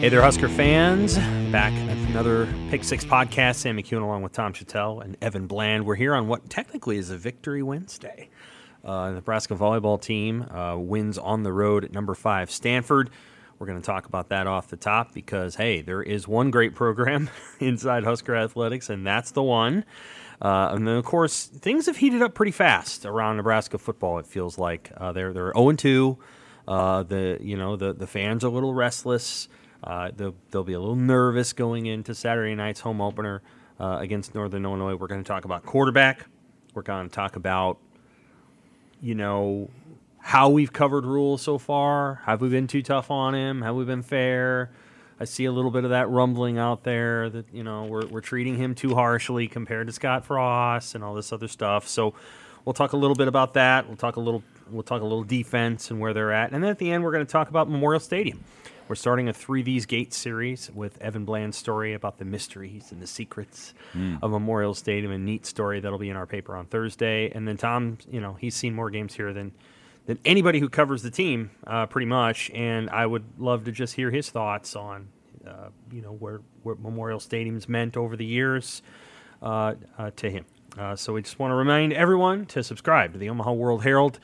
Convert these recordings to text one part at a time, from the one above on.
Hey there, Husker fans. Back at another Pick Six podcast. Sam McKewon along with Tom Shatel and Evan Bland. We're here on what technically is a Victory Wednesday. Uh, the Nebraska volleyball team uh, wins on the road at number five Stanford. We're going to talk about that off the top because, hey, there is one great program inside Husker Athletics, and that's the one. Uh, and then, of course, things have heated up pretty fast around Nebraska football. It feels like uh, they're they're zero and two. Uh, the you know the the fans are a little restless. Uh, they'll, they'll be a little nervous going into Saturday night's home opener uh, against Northern Illinois. We're going to talk about quarterback. We're going to talk about, you know, how we've covered Rhule so far. Have we been too tough on him? Have we been fair? I see a little bit of that rumbling out there that, you know, we're, we're treating him too harshly compared to Scott Frost and all this other stuff. So we'll talk a little bit about that. We'll talk a little we'll talk a little defense and where they're at. And then at the end we're going to talk about Memorial Stadium. We're starting a Through These Gates series with Evan Bland's story about the mysteries and the secrets mm. of Memorial Stadium. A neat story that'll be in our paper on Thursday. And then Tom, you know, he's seen more games here than than anybody who covers the team, uh, pretty much. And I would love to just hear his thoughts on, uh, you know, where, where Memorial Stadium's meant over the years uh, uh to him. Uh, so we just want to remind everyone to subscribe to the Omaha World Herald.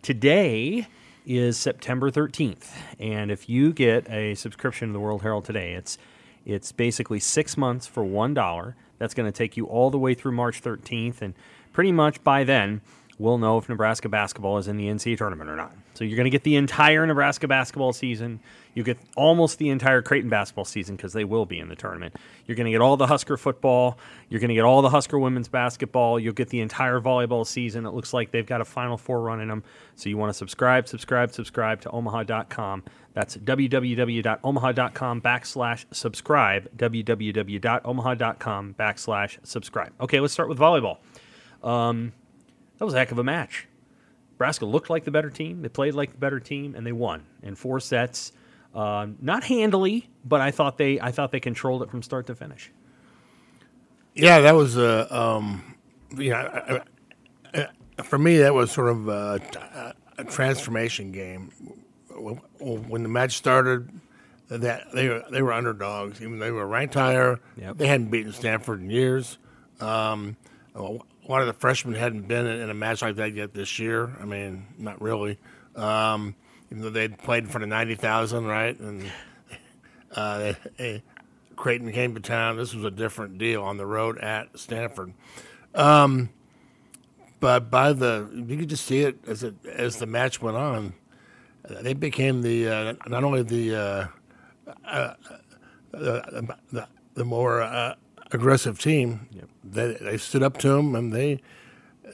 Today is September 13th. And if you get a subscription to the World Herald today, it's it's basically six months for one dollar. That's going to take you all the way through March 13th, and pretty much by then we'll know if Nebraska basketball is in the NCAA tournament or not. So you're going to get the entire Nebraska basketball season. You get almost the entire Creighton basketball season because they will be in the tournament. You're going to get all the Husker football. You're going to get all the Husker women's basketball. You'll get the entire volleyball season. It looks like they've got a Final Four run in them. So you want to subscribe, subscribe, subscribe to omaha.com. That's www.omaha.com backslash subscribe. www.omaha.com backslash subscribe. Okay, let's start with volleyball. Um, that was a heck of a match. Nebraska looked like the better team. They played like the better team, and they won in four sets. Uh, not handily, but I thought they I thought they controlled it from start to finish. Yeah, that was a um, yeah. for me, that was sort of a, a, transformation game. When the match started, that they were they were underdogs. Even they were ranked higher. Yep. They hadn't beaten Stanford in years. Um, one of the freshmen hadn't been in a match like that yet this year. I mean, not really. Um, even though they'd played in front of ninety thousand, right? And uh, they, they, Creighton came to town. This was a different deal on the road at Stanford. Um, but by the you could just see it as it as the match went on. They became the uh, not only the uh, uh the, the, the more uh, aggressive team. Yep. They they stood up to him and they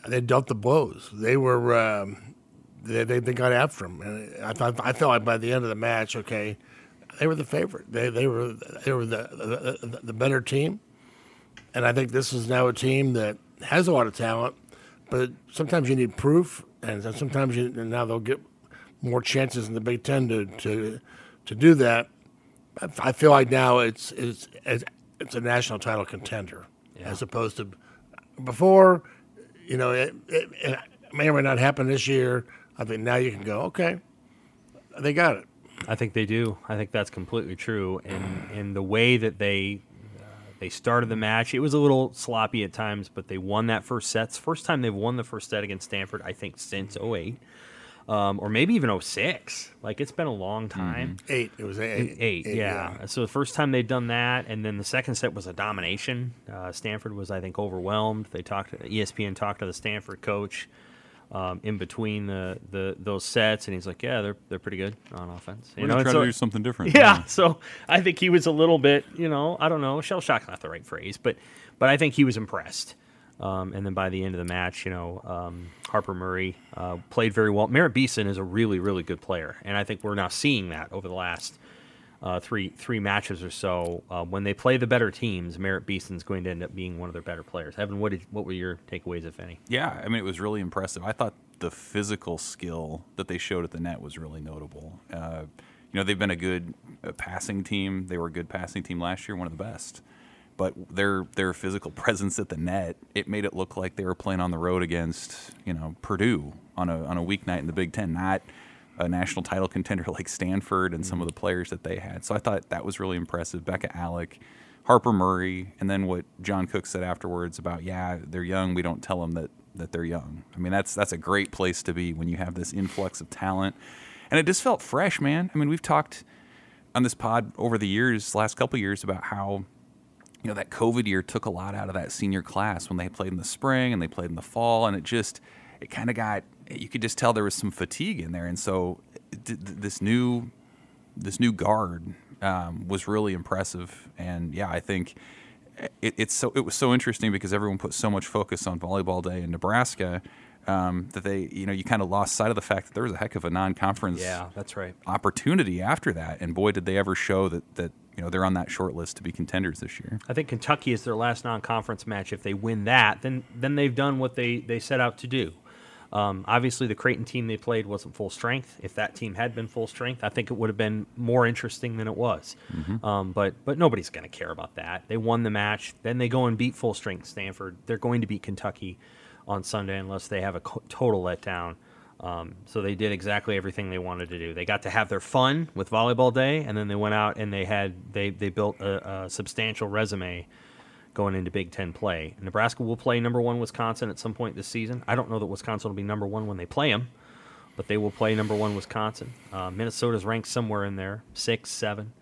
they dealt the blows. They were um, they, they, they got after him, and I thought I felt like by the end of the match, okay, they were the favorite. They they were they were the the, the better team, and I think this is now a team that has a lot of talent, but sometimes you need proof, and sometimes you and now they'll get more chances in the Big Ten to to to do that. I feel like now it's it's, it's it's a national title contender yeah. as opposed to before. You know, it, it, it, may or may not happen this year. I think now you can go, okay, they got it. I think they do. I think that's completely true. And in the way that they uh, they started the match, it was a little sloppy at times, but they won that first set. It's the first time they've won the first set against Stanford, I think, since 08 um, or maybe even 06. Like it's been a long mm-hmm. time. Mm-hmm. Eight. It was eight. Eight, eight yeah. yeah. So the first time they'd done that, and then the second set was a domination. Uh, Stanford was, I think, overwhelmed. They talked. ESPN talked to the Stanford coach um, in between the, the those sets, and he's like, "Yeah, they're they're pretty good on offense." You We're know, try so, to do something different. Yeah, yeah, So I think he was a little bit, you know, I don't know, shell shock not the right phrase, but but I think he was impressed. Um, and then by the end of the match, you know, um, Harper Murray uh, played very well. Merritt Beeson is a really, really good player, and I think we're now seeing that over the last uh, three three matches or so. Uh, when they play the better teams, Merritt Beeson is going to end up being one of their better players. Evan, what did what were your takeaways, if any? Yeah, I mean, it was really impressive. I thought the physical skill that they showed at the net was really notable. Uh, you know, they've been a good uh, passing team. They were a good passing team last year, one of the best but their their physical presence at the net it made it look like they were playing on the road against you know Purdue on a on a weeknight in the Big Ten, not a national title contender like Stanford and some of the players that they had. So I thought that was really impressive. Bekka Allick, Harper Murray, and then what John Cook said afterwards about yeah they're young. We don't tell them that that they're young. I mean that's that's a great place to be when you have this influx of talent, and it just felt fresh, man. I mean we've talked on this pod over the years, last couple years, about how you know that COVID year took a lot out of that senior class when they played in the spring and they played in the fall, and it just it kind of got you could just tell there was some fatigue in there, and so th- th- this new this new guard um, was really impressive, and yeah, I think it, it's so it was so interesting because everyone put so much focus on volleyball day in Nebraska. Um, that they, you know, you kind of lost sight of the fact that there was a heck of a non-conference Yeah, that's right. opportunity after that, and boy, did they ever show that that you know they're on that short list to be contenders this year. I think Kentucky is their last non-conference match. If they win that, then then they've done what they, they set out to do. Um, obviously, the Creighton team they played wasn't full strength. If that team had been full strength, I think it would have been more interesting than it was. Um, but but nobody's going to care about that. They won the match. Then they go and beat full strength Stanford. They're going to beat Kentucky on Sunday unless they have a co- total letdown. Um, so they did exactly everything they wanted to do. They got to have their fun with volleyball day, and then they went out and they had they they built a, a substantial resume going into Big Ten play. Nebraska will play number one Wisconsin at some point this season. I don't know that Wisconsin will be number one when they play them, but they will play number one Wisconsin. Uh, Minnesota's ranked somewhere in there, six, seven.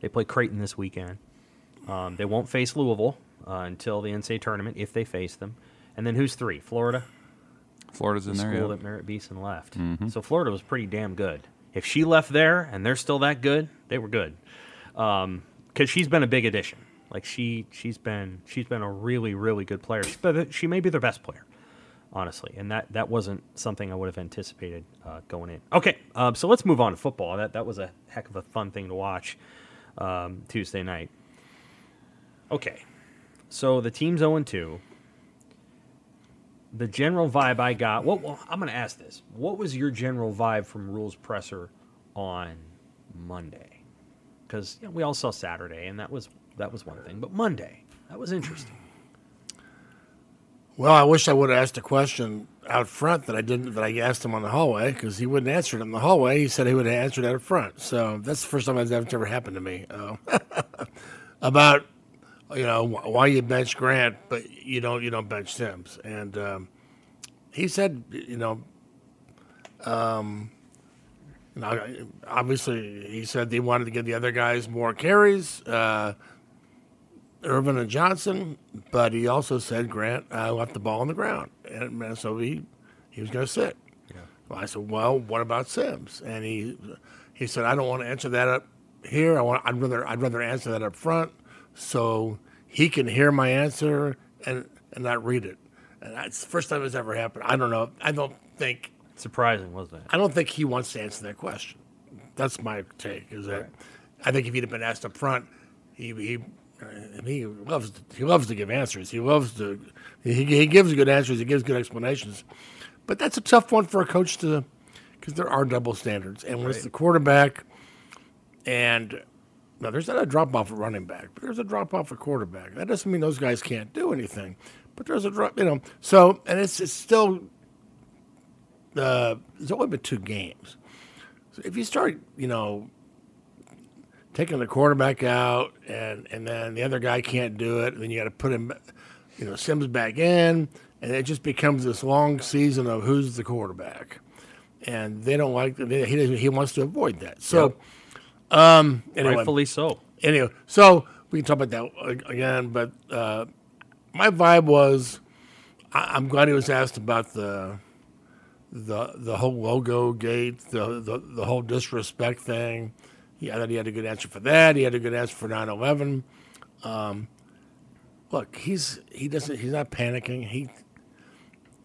They play Creighton this weekend. Um, they won't face Louisville uh, until the NCAA tournament if they face them. And then who's three? Florida Florida's in the there. school Yeah. that Merritt Beeson left. So Florida was pretty damn good. If she left there and they're still that good, they were good. Because she's been a big addition. Like she she's been she's been a really really good player. She, but she may be their best player, honestly. And that that wasn't something I would have anticipated uh, going in. Okay, um, so let's move on to football. That that was a heck of a fun thing to watch um, Tuesday night. Okay, so the team's 0 2 the general vibe I got. What well, I'm going to ask this: What was your general vibe from Rhule's Presser on Monday? Because you know, we all saw Saturday, and that was that was one thing, but Monday that was interesting. Well, I wish I would have asked a question out front that I didn't. That I asked him on the hallway because he wouldn't answer it in the hallway. He said he would have answered out front. So that's the first time that's ever happened to me. Uh, about you know why you bench Grant, but you don't you don't bench Sims. And um, he said you know. Um, you know, obviously, he said they wanted to give the other guys more carries. Uh, Ervin and Johnson, but he also said Grant uh, left the ball on the ground, and so he he was going to sit. Well, I said, well, what about Sims? And he he said, I don't want to answer that up here. I want I'd rather I'd rather answer that up front, so he can hear my answer and and not read it. And that's the first time it's ever happened. I don't know. I don't think Surprising, wasn't it? I don't think he wants to answer that question. That's my take. Is that I think if he'd have been asked up front, he he he loves to, he loves to give answers. He loves to he, he gives good answers. He gives good explanations. But that's a tough one for a coach to because there are double standards. And when it's the quarterback, and now there's not a drop off at running back, but there's a drop off at quarterback. That doesn't mean those guys can't do anything. But there's a drop, you know. So and it's it's still uh, it's only been two games. So if you start, you know, taking the quarterback out and and then the other guy can't do it, then you got to put him, you know, Sims back in, and it just becomes this long season of who's the quarterback, and they don't like they, he he wants to avoid that. So, um, anyway, Rightfully so. anyway, so we can talk about that again. But uh, my vibe was, I, I'm glad he was asked about the the the whole logo gate, the the, the whole disrespect thing. Yeah, that he had a good answer for that. He had a good answer for 9/11. Um, look, he's he doesn't he's not panicking. He,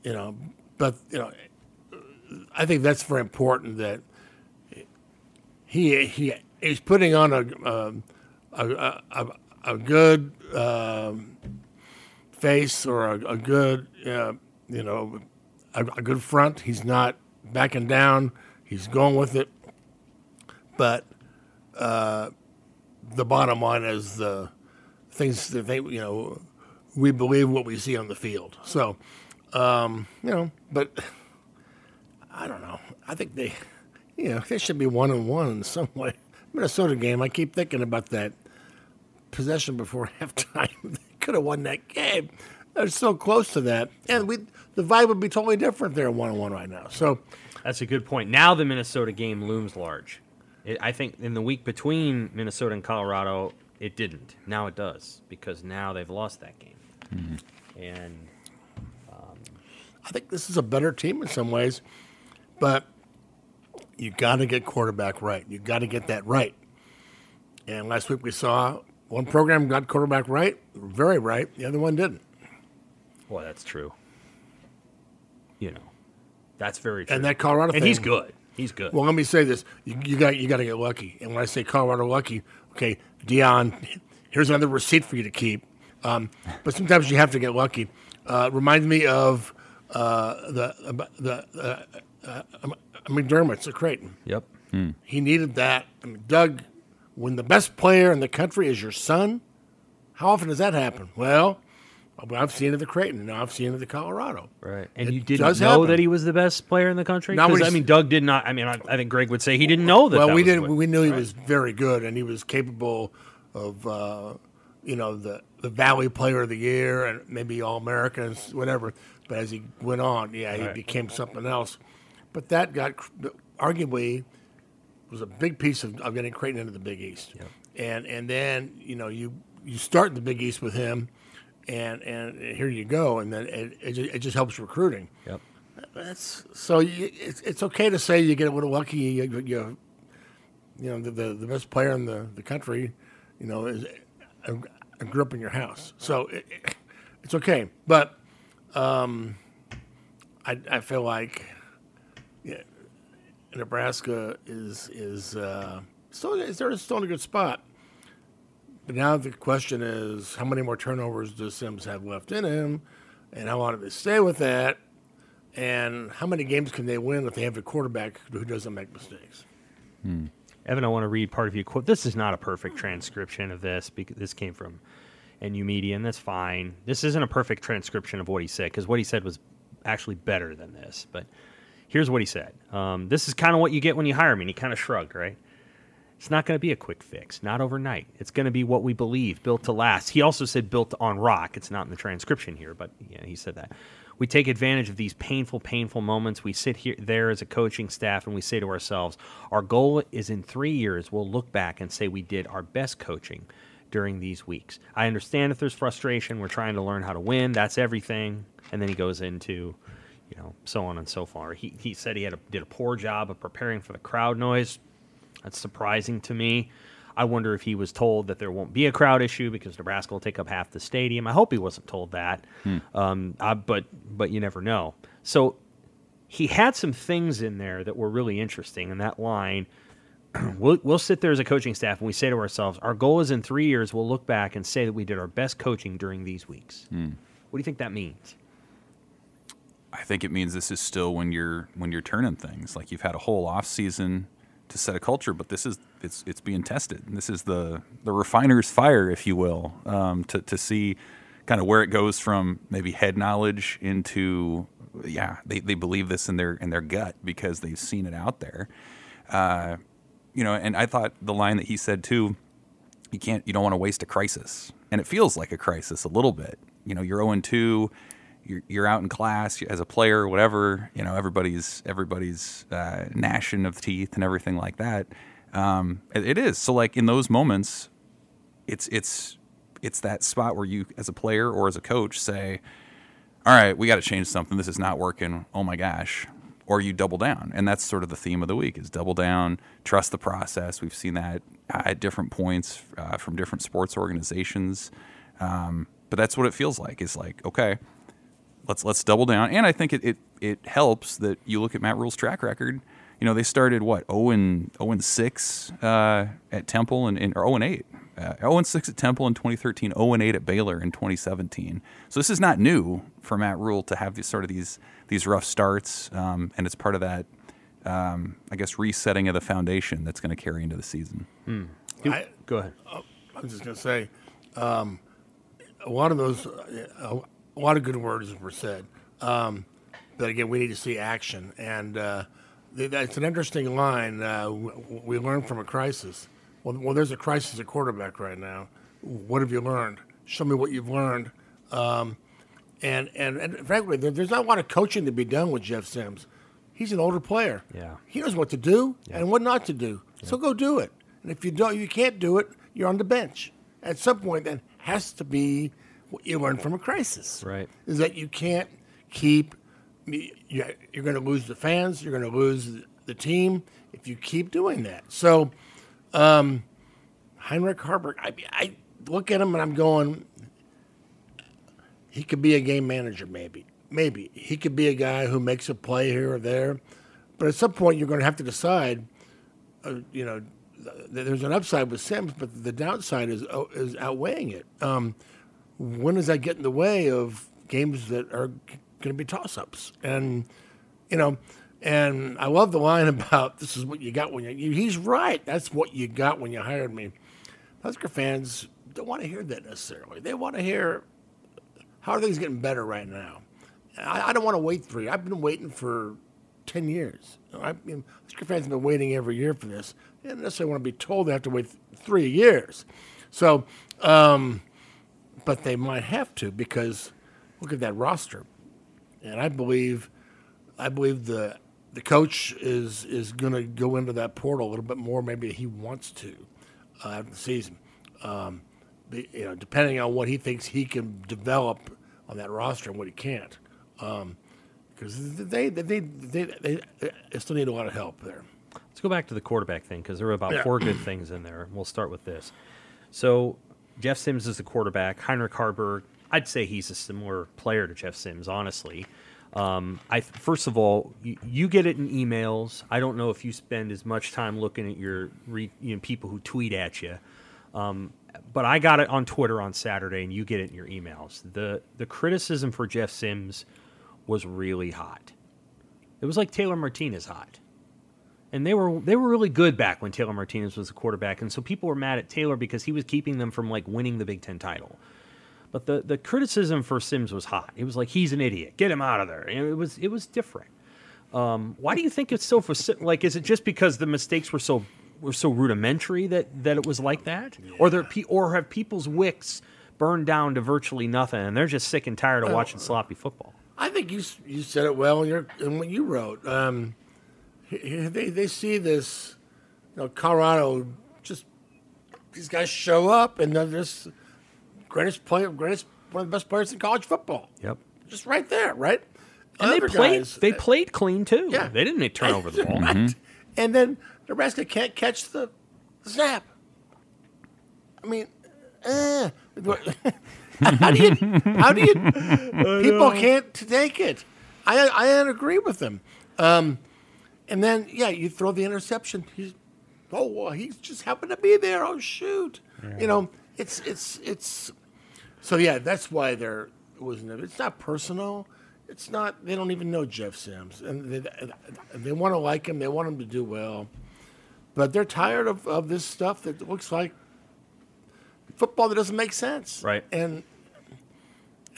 you know, but you know, I think that's very important that he he he's putting on a um, a, a, a, a good um, face or a, a good uh, you know a, a good front. He's not backing down. He's going with it. But uh, the bottom line is the things that they you know we believe what we see on the field. So um, you know, but I don't know. I think they you know, they should be one and one in some way. Minnesota game, I keep thinking about that possession before halftime. they could have won that game. They're so close to that, and we the vibe would be totally different there, one on one right now. So That's a good point. Now the Minnesota game looms large. It, I think in the week between Minnesota and Colorado, it didn't. Now it does because now they've lost that game. Mm-hmm. And um, I think this is a better team in some ways, but you got to get quarterback right. You got to get that right. And last week we saw one program got quarterback right, very right. The other one didn't. Well, that's true. You know, that's very true. And that Colorado and thing, he's good. He's good. Well, let me say this: you, you got you got to get lucky. And when I say Colorado lucky, okay, Deion, here's another receipt for you to keep. Um, but sometimes you have to get lucky. Uh, reminds me of uh, the the uh, uh, McDermott's at Creighton. yep. He needed that. I mean, Doug, when the best player in the country is your son, how often does that happen? Well, I've seen it at the Creighton. Now I've seen it at the Colorado. Right. And It you didn't know happen. that he was the best player in the country? Not I mean, Doug did not. I mean, I, I think Greg would say he didn't know that. Well, that we was didn't. what- we knew he was very good, and he was capable of, uh, you know, the the Valley Player of the Year and maybe All Americans, whatever. But as he went on, yeah, he Right. became something else. But that got arguably was a big piece of, of getting Creighton into the Big East. And and then you know you you start in the Big East with him, and and here you go, and then it it just, it just helps recruiting. Yep. That's so you, it's, it's okay to say you get a little lucky. You, you, you know, the, the the best player in the, the country, you know, is I, I grew up in your house, so it, it, it's okay. But um, I I feel like yeah, Nebraska is is uh, still is there still in a good spot. But now the question is, how many more turnovers does Sims have left in him, and how long do they stay with that? And how many games can they win if they have a quarterback who doesn't make mistakes? Evan, I want to read part of your quote. This is not a perfect transcription of this because this came from NU Media, and that's fine. This isn't a perfect transcription of what he said because what he said was actually better than this. But here's what he said. Um, this is kind of what you get when you hire me. And he kind of shrugged, right? It's not going to be a quick fix, not overnight. It's going to be what we believe, built to last. He also said built on rock. It's not in the transcription here, but yeah, he said that. We take advantage of these painful, painful moments. We sit here there as a coaching staff and we say to ourselves, our goal is in three years, we'll look back and say we did our best coaching during these weeks. I understand if there's frustration, we're trying to learn how to win. That's everything. And then he goes into, you know, so on and so far. He, he said he had a, did a poor job of preparing for the crowd noise. That's surprising to me. I wonder if he was told that there won't be a crowd issue because Nebraska will take up half the stadium. I hope he wasn't told that, um, I, but but you never know. So he had some things in there that were really interesting. In that line, we'll, we'll sit there as a coaching staff and we say to ourselves, our goal is in three years, we'll look back and say that we did our best coaching during these weeks. What do you think that means? I think it means this is still when you're when you're turning things. Like you've had a whole off season to set a culture, but this is it's it's being tested. This is the the refiner's fire, if you will, um, to to see kind of where it goes from maybe head knowledge into yeah they, they believe this in their in their gut because they've seen it out there. Uh, you know, and I thought the line that he said too, you can't you don't want to waste a crisis, and it feels like a crisis a little bit. You know, you're 0 2 you're, you're out in class as a player or whatever, you know, everybody's everybody's uh, gnashing of teeth and everything like that. Um, it, is so like in those moments, it's it's it's that spot where you as a player or as a coach say, "All right, we got to change something. This is not working. Oh my gosh." Or you double down, and that's sort of the theme of the week: is double down, trust the process. We've seen that at different points uh, from different sports organizations, um, but that's what it feels like. Is like, okay, let's let's double down. And I think it, it, it helps that you look at Matt Rhule's track record. You know, they started what 0 and 0 and 6 uh, at Temple and, and or 0 and 8. Uh, 0 and 6 at Temple in 2013, 0 and 8 at Baylor in 2017. So this is not new for Matt Rule to have these sort of these these rough starts, um, and it's part of that, um, I guess, resetting of the foundation that's going to carry into the season. I, Go ahead. I was just going to say, um, a lot of those, uh, a lot of good words were said. Um, but again, we need to see action. And uh, that's an interesting line. Uh, we learn from a crisis. Well, well, there's a crisis at quarterback right now. What have you learned? Show me what you've learned. Um, and, and and frankly, there's not a lot of coaching to be done with Jeff Sims. He's an older player. Yeah. He knows what to do Yeah. and what not to do. So go do it. And if you don't, you can't do it. You're on the bench. At some point, that has to be what you learn from a crisis. Right. Is that you can't keep. you- You're going to lose the fans. You're going to lose the team if you keep doing that. So, um, Heinrich Haarberg, I, I look at him and I'm going, he could be a game manager, maybe. Maybe. He could be a guy who makes a play here or there. But at some point, you're going to have to decide, uh, you know, there's an upside with Sims, but the downside is, uh, is outweighing it. Um, when does that get in the way of games that are going to be toss ups? And, you know, and I love the line about this is what you got when you, he's right. That's what you got when you hired me. Husker fans don't want to hear that necessarily. They want to hear how are things getting better right now. I, I don't want to wait three. I've been waiting for ten years. I mean, Husker fans have been waiting every year for this. They don't necessarily want to be told they have to wait th- three years. So, um, but they might have to because look at that roster, and I believe, I believe the the coach is is going to go into that portal a little bit more. Maybe he wants to uh, after the season. Um, you know, depending on what he thinks he can develop on that roster and what he can't, because they, they, they, they, they, they still need a lot of help there. Let's go back to the quarterback thing because there were about Yeah. four good things in there. We'll start with this. So, Jeff Sims is the quarterback. Heinrich Haarberg, I'd say he's a similar player to Jeff Sims, honestly. Um, I first of all, you, you get it in emails. I don't know if you spend as much time looking at your re, you know, people who tweet at you, um, but I got it on Twitter on Saturday, and you get it in your emails. the The criticism for Jeff Sims was really hot. It was like Taylor Martinez hot and they were they were really good back when Taylor Martinez was the quarterback, and so people were mad at Taylor because he was keeping them from like winning the Big Ten title. But the the criticism for Sims was hot. It was like he's an idiot, get him out of there. And it was it was different. Um, why do you think it's so like? Is it just because the mistakes were so were so rudimentary that that it was like that, or there or have people's wicks burned down to virtually nothing, and they're just sick and tired of watching sloppy football? I think you you said it well in your in what you wrote. Um, they they see this, you know, Colorado just these guys show up and they're just greatest player, greatest one of the best players in college football, Yep. just right there, right? And Other they played guys- they played clean too. Yeah. They didn't turn over the ball. Right. And then the Nebraska can't catch the snap. I mean, eh. how do you? How do you? People can't take it. I I don't agree with them. Um, and then yeah, you throw the interception. He's oh well, he just happened to be there. Oh shoot, you know it's it's it's. So yeah, that's why there wasn't. It's not personal. It's not. They don't even know Jeff Sims, and they, they want to like him. They want him to do well, but they're tired of, of this stuff that looks like football that doesn't make sense. Right. And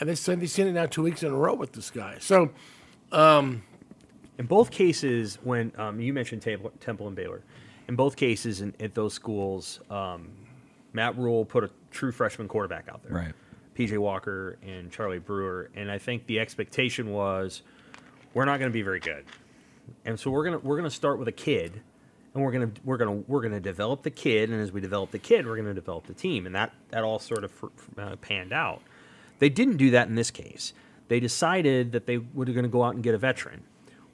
and they said they've seen it now two weeks in a row with this guy. So um, In both cases, when um, you mentioned Temple, Temple and Baylor, in both cases in, at those schools, um, Matt Rhule put a true freshman quarterback out there, Right. PJ Walker and Charlie Brewer, and I think the expectation was we're not going to be very good, and so we're gonna we're gonna start with a kid, and we're gonna we're gonna we're gonna develop the kid, and as we develop the kid, we're gonna develop the team, and that that all sort of uh, panned out. They didn't do that in this case. They decided that they were going to go out and get a veteran.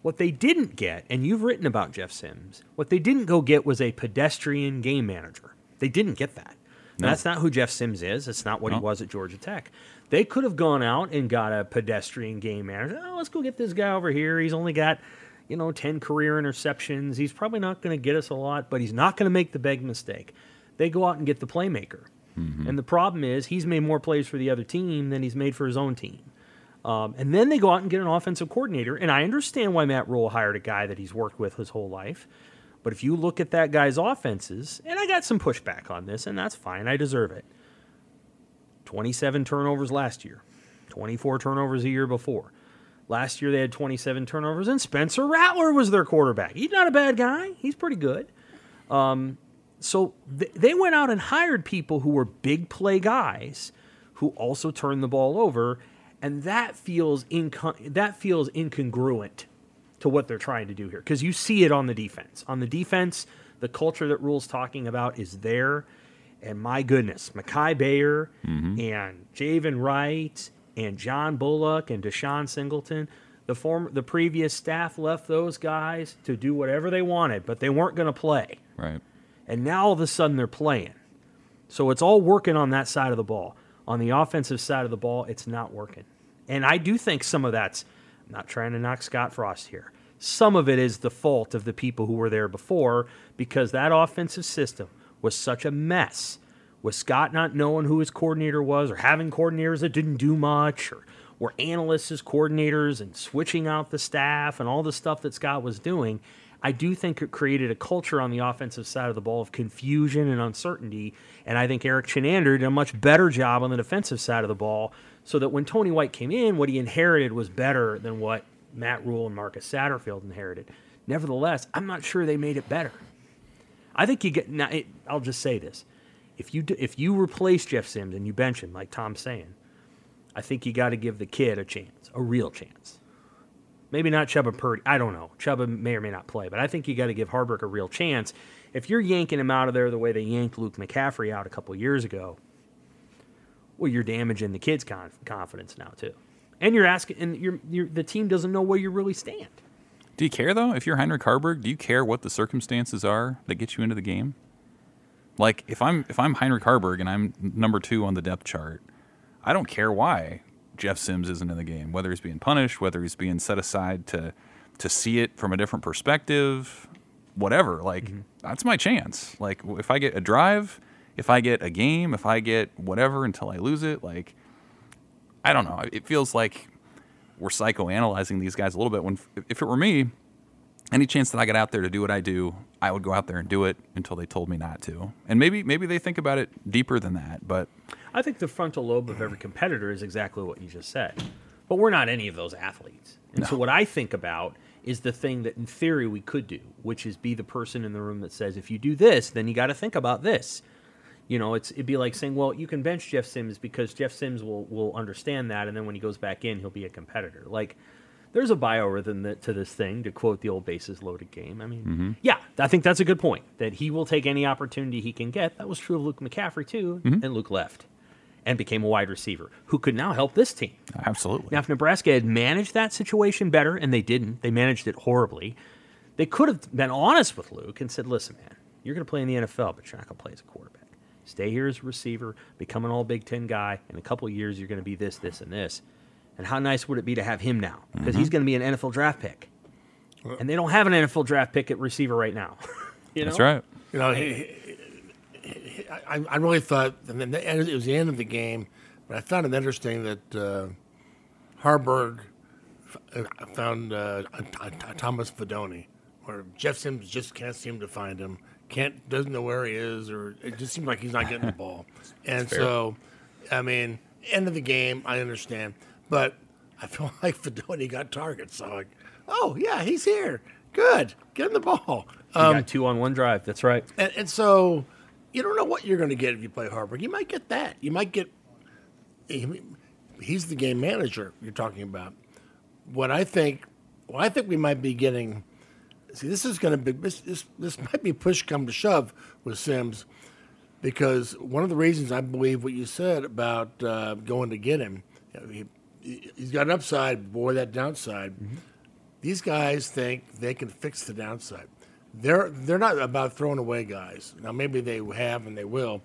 What they didn't get, and you've written about Jeff Sims, what they didn't go get was a pedestrian game manager. They didn't get that. No. That's not who Jeff Sims is. It's not what he was at Georgia Tech. They could have gone out and got a pedestrian game manager. Oh, let's go get this guy over here. He's only got, you know, 10 career interceptions. He's probably not going to get us a lot, but he's not going to make the big mistake. They go out and get the playmaker. Mm-hmm. And the problem is he's made more plays for the other team than he's made for his own team. Um, and then they go out and get an offensive coordinator. And I understand why Matt Rhule hired a guy that he's worked with his whole life. But if you look at that guy's offenses, and I got some pushback on this, and that's fine, I deserve it. 27 turnovers last year, 24 turnovers a year before. Last year they had 27 turnovers, and Spencer Rattler was their quarterback. He's not a bad guy. He's pretty good. Um, so th- they went out and hired people who were big play guys who also turned the ball over, and that feels incon- that feels incongruent to what they're trying to do here because you see it on the defense. On the defense, the culture that Rhule's talking about is there, and my goodness, Makai Bayer mm-hmm. and Javin Wright and John Bullock and Deshaun Singleton. The former, the previous staff left those guys to do whatever they wanted, but they weren't going to play. Right. And now all of a sudden they're playing. So it's all working on that side of the ball. On the offensive side of the ball, it's not working. And I do think some of that's I'm not trying to knock Scott Frost here. Some of it is the fault of the people who were there before because that offensive system was such a mess. With Scott not knowing who his coordinator was or having coordinators that didn't do much or were analysts as coordinators and switching out the staff and all the stuff that Scott was doing, I do think it created a culture on the offensive side of the ball of confusion and uncertainty. And I think Erik Chinander did a much better job on the defensive side of the ball so that when Tony White came in, what he inherited was better than what Matt Rhule and Marcus Satterfield inherited. Nevertheless, I'm not sure they made it better. I think you get. Now, it, I'll just say this: if you do, if you replace Jeff Sims and you bench him, like Tom's saying, I think you got to give the kid a chance, a real chance. Maybe not Chuba Purdy. I don't know. Chuba may or may not play, but I think you got to give Haarberg a real chance. If you're yanking him out of there the way they yanked Luke McCaffrey out a couple years ago, well, you're damaging the kid's conf- confidence now too, and you're asking, and you're, you're the team doesn't know where you really stand. Do you care though? If you're Heinrich Haarberg, do you care what the circumstances are that get you into the game? Like if I'm if I'm Heinrich Haarberg and I'm number two on the depth chart, I don't care why Jeff Sims isn't in the game. Whether he's being punished, whether he's being set aside to to see it from a different perspective, whatever. Like mm-hmm. that's my chance. Like if I get a drive, if I get a game, if I get whatever until I lose it, like I don't know. It feels like we're psychoanalyzing these guys a little bit. When if it were me, any chance that I got out there to do what I do, I would go out there and do it until they told me not to. And maybe maybe they think about it deeper than that, but I think the frontal lobe of every competitor is exactly what you just said. But we're not any of those athletes. And so what I think about is the thing that in theory we could do, which is be the person in the room that says, if you do this, then you got to think about this. You know, it's it'd be like saying, well, you can bench Jeff Sims because Jeff Sims will will understand that, and then when he goes back in, he'll be a competitor. Like, there's a biorhythm that, to this thing, to quote the old bases loaded game. I mean, mm-hmm. yeah, I think that's a good point. That he will take any opportunity he can get. That was true of Luke McCaffrey too, mm-hmm. and Luke left and became a wide receiver who could now help this team. absolutely. Now, if Nebraska had managed that situation better, and they didn't, they managed it horribly, they could have been honest with Luke and said, listen, man, you're going to play in the NFL, but you're not going to play as a quarterback. Stay here as a receiver, become an all Big Ten guy. In a couple of years, you're going to be this, this, and this. And how nice would it be to have him now? Because he's going to be an NFL draft pick. And they don't have an NFL draft pick at receiver right now. you That's right. You know, he, he- he- I, I really thought, and then the it was the end of the game, but I found it interesting that uh, Haarberg uh, found uh, Thomas Fidone, or Jeff Sims just can't seem to find him, can't doesn't know where he is, or it just seems like he's not getting the ball. And so, I mean, end of the game, I understand, but I feel like Fidone got targets. So like, oh yeah, he's here. Good, get him the ball. You got um, two on one drive. That's right. And, and so you don't know what you're going to get if you play Haarberg. You might get that. You might get. he- He's the game manager you're talking about. What I think, what I think we might be getting. See, this is going to be this, this. This might be push come to shove with Sims, because one of the reasons I believe what you said about uh, going to get him, he, he's got an upside, boy, that downside. These guys think they can fix the downside. They're they're not about throwing away guys. Now maybe they have and they will,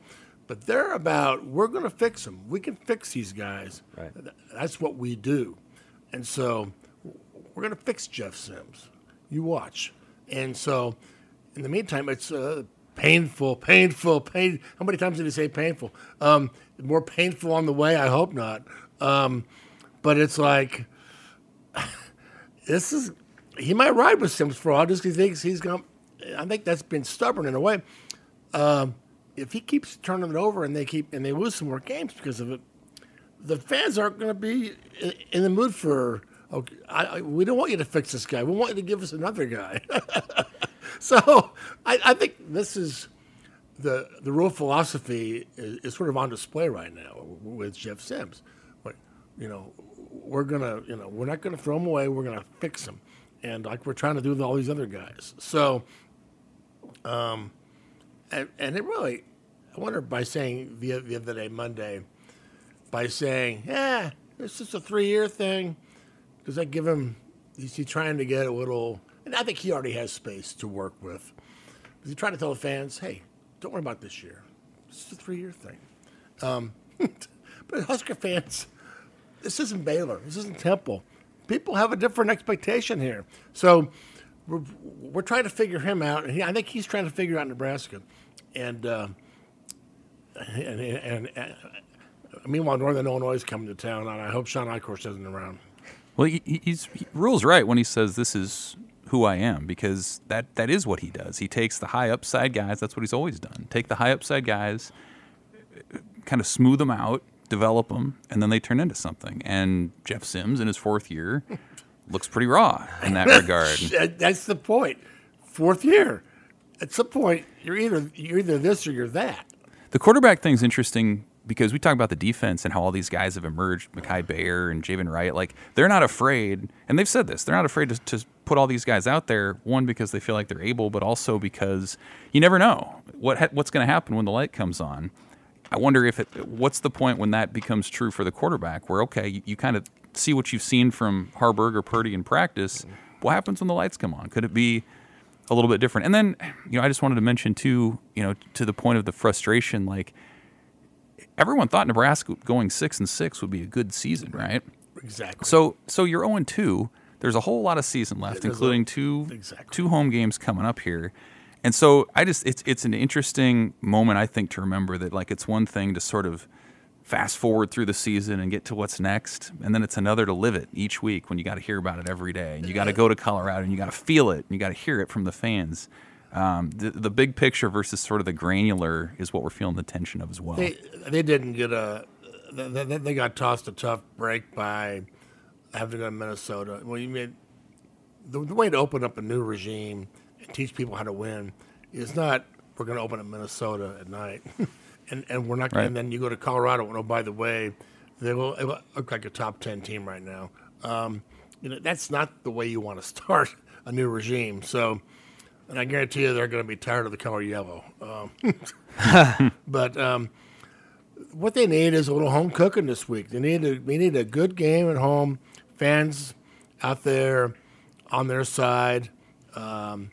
but they're about we're going to fix them. We can fix these guys. Right. That's what we do, and so we're going to fix Jeff Sims. You watch. And so, in the meantime, it's uh, painful, painful, pain. How many times did he say painful? Um, more painful on the way. I hope not. Um, but it's like this is he might ride with Sims for all just because he thinks he's going. I think that's been stubborn in a way. Um, if he keeps turning it over and they keep and they lose some more games because of it, the fans aren't going to be in the mood for Okay, I, I, we don't want you to fix this guy. We want you to give us another guy. so I, I think this is the the real philosophy is, is sort of on display right now with Jeff Sims. Like, you know, we're gonna, you know, we're not gonna throw him away. We're gonna fix him, and like we're trying to do with all these other guys. So, um, and, and it really, I wonder by saying the the other day Monday, by saying, yeah, it's just a three year thing. Does that give him? Is he trying to get a little? And I think he already has space to work with. Is he trying to tell the fans, hey, don't worry about this year. It's a three year thing. Um, but Husker fans, this isn't Baylor. This isn't Temple. People have a different expectation here. So we're, we're trying to figure him out. And he, I think he's trying to figure out Nebraska. And, uh, and, and, and, meanwhile, Northern Illinois is coming to town, and I hope Shawn Eichorst isn't around. Well, he, he's he rules right when he says this is who I am because that that is what he does. He takes the high upside guys. That's what he's always done. Take the high upside guys, kind of smooth them out, develop them, and then they turn into something. And Jeff Sims in his fourth year looks pretty raw in that regard. Uh, that's the point. Fourth year. At some point, you're either you're either this or you're that. The quarterback thing's interesting because we talk about the defense and how all these guys have emerged, Mackay Bayer and Javin Wright. Like they're not afraid, and they've said this. They're not afraid to, to, put all these guys out there. One because they feel like they're able, but also because you never know what ha- what's going to happen when the light comes on. I wonder if it. What's the point when that becomes true for the quarterback? Where okay, you, you kind of see what you've seen from Haarberg or Purdy in practice. What happens when the lights come on? Could it be a little bit different? And then, you know, I just wanted to mention too, you know, to the point of the frustration, like everyone thought Nebraska going six and six would be a good season, right? Exactly. So so you're 0 2. There's a whole lot of season left, including a- two exactly. two home games coming up here. And so I just it's it's an interesting moment I think to remember that like it's one thing to sort of fast forward through the season and get to what's next, and then it's another to live it each week when you got to hear about it every day, and you got to go to Colorado and you got to feel it, and you got to hear it from the fans. Um, the, the big picture versus sort of the granular is what we're feeling the tension of as well. They they didn't get a they, they, got tossed a tough break by having to go to Minnesota. Well, you mean the, the way to open up a new regime and teach people how to win is not we're going to open up Minnesota at night, and and we're not. Right. And then you go to Colorado. And oh, by the way, they will will look like a top ten team right now. Um, you know that's not the way you want to start a new regime. So. And I guarantee you, they're going to be tired of the color yellow. Um, but um, what they need is a little home cooking this week. They need a, we need a good game at home. Fans out there on their side. Um,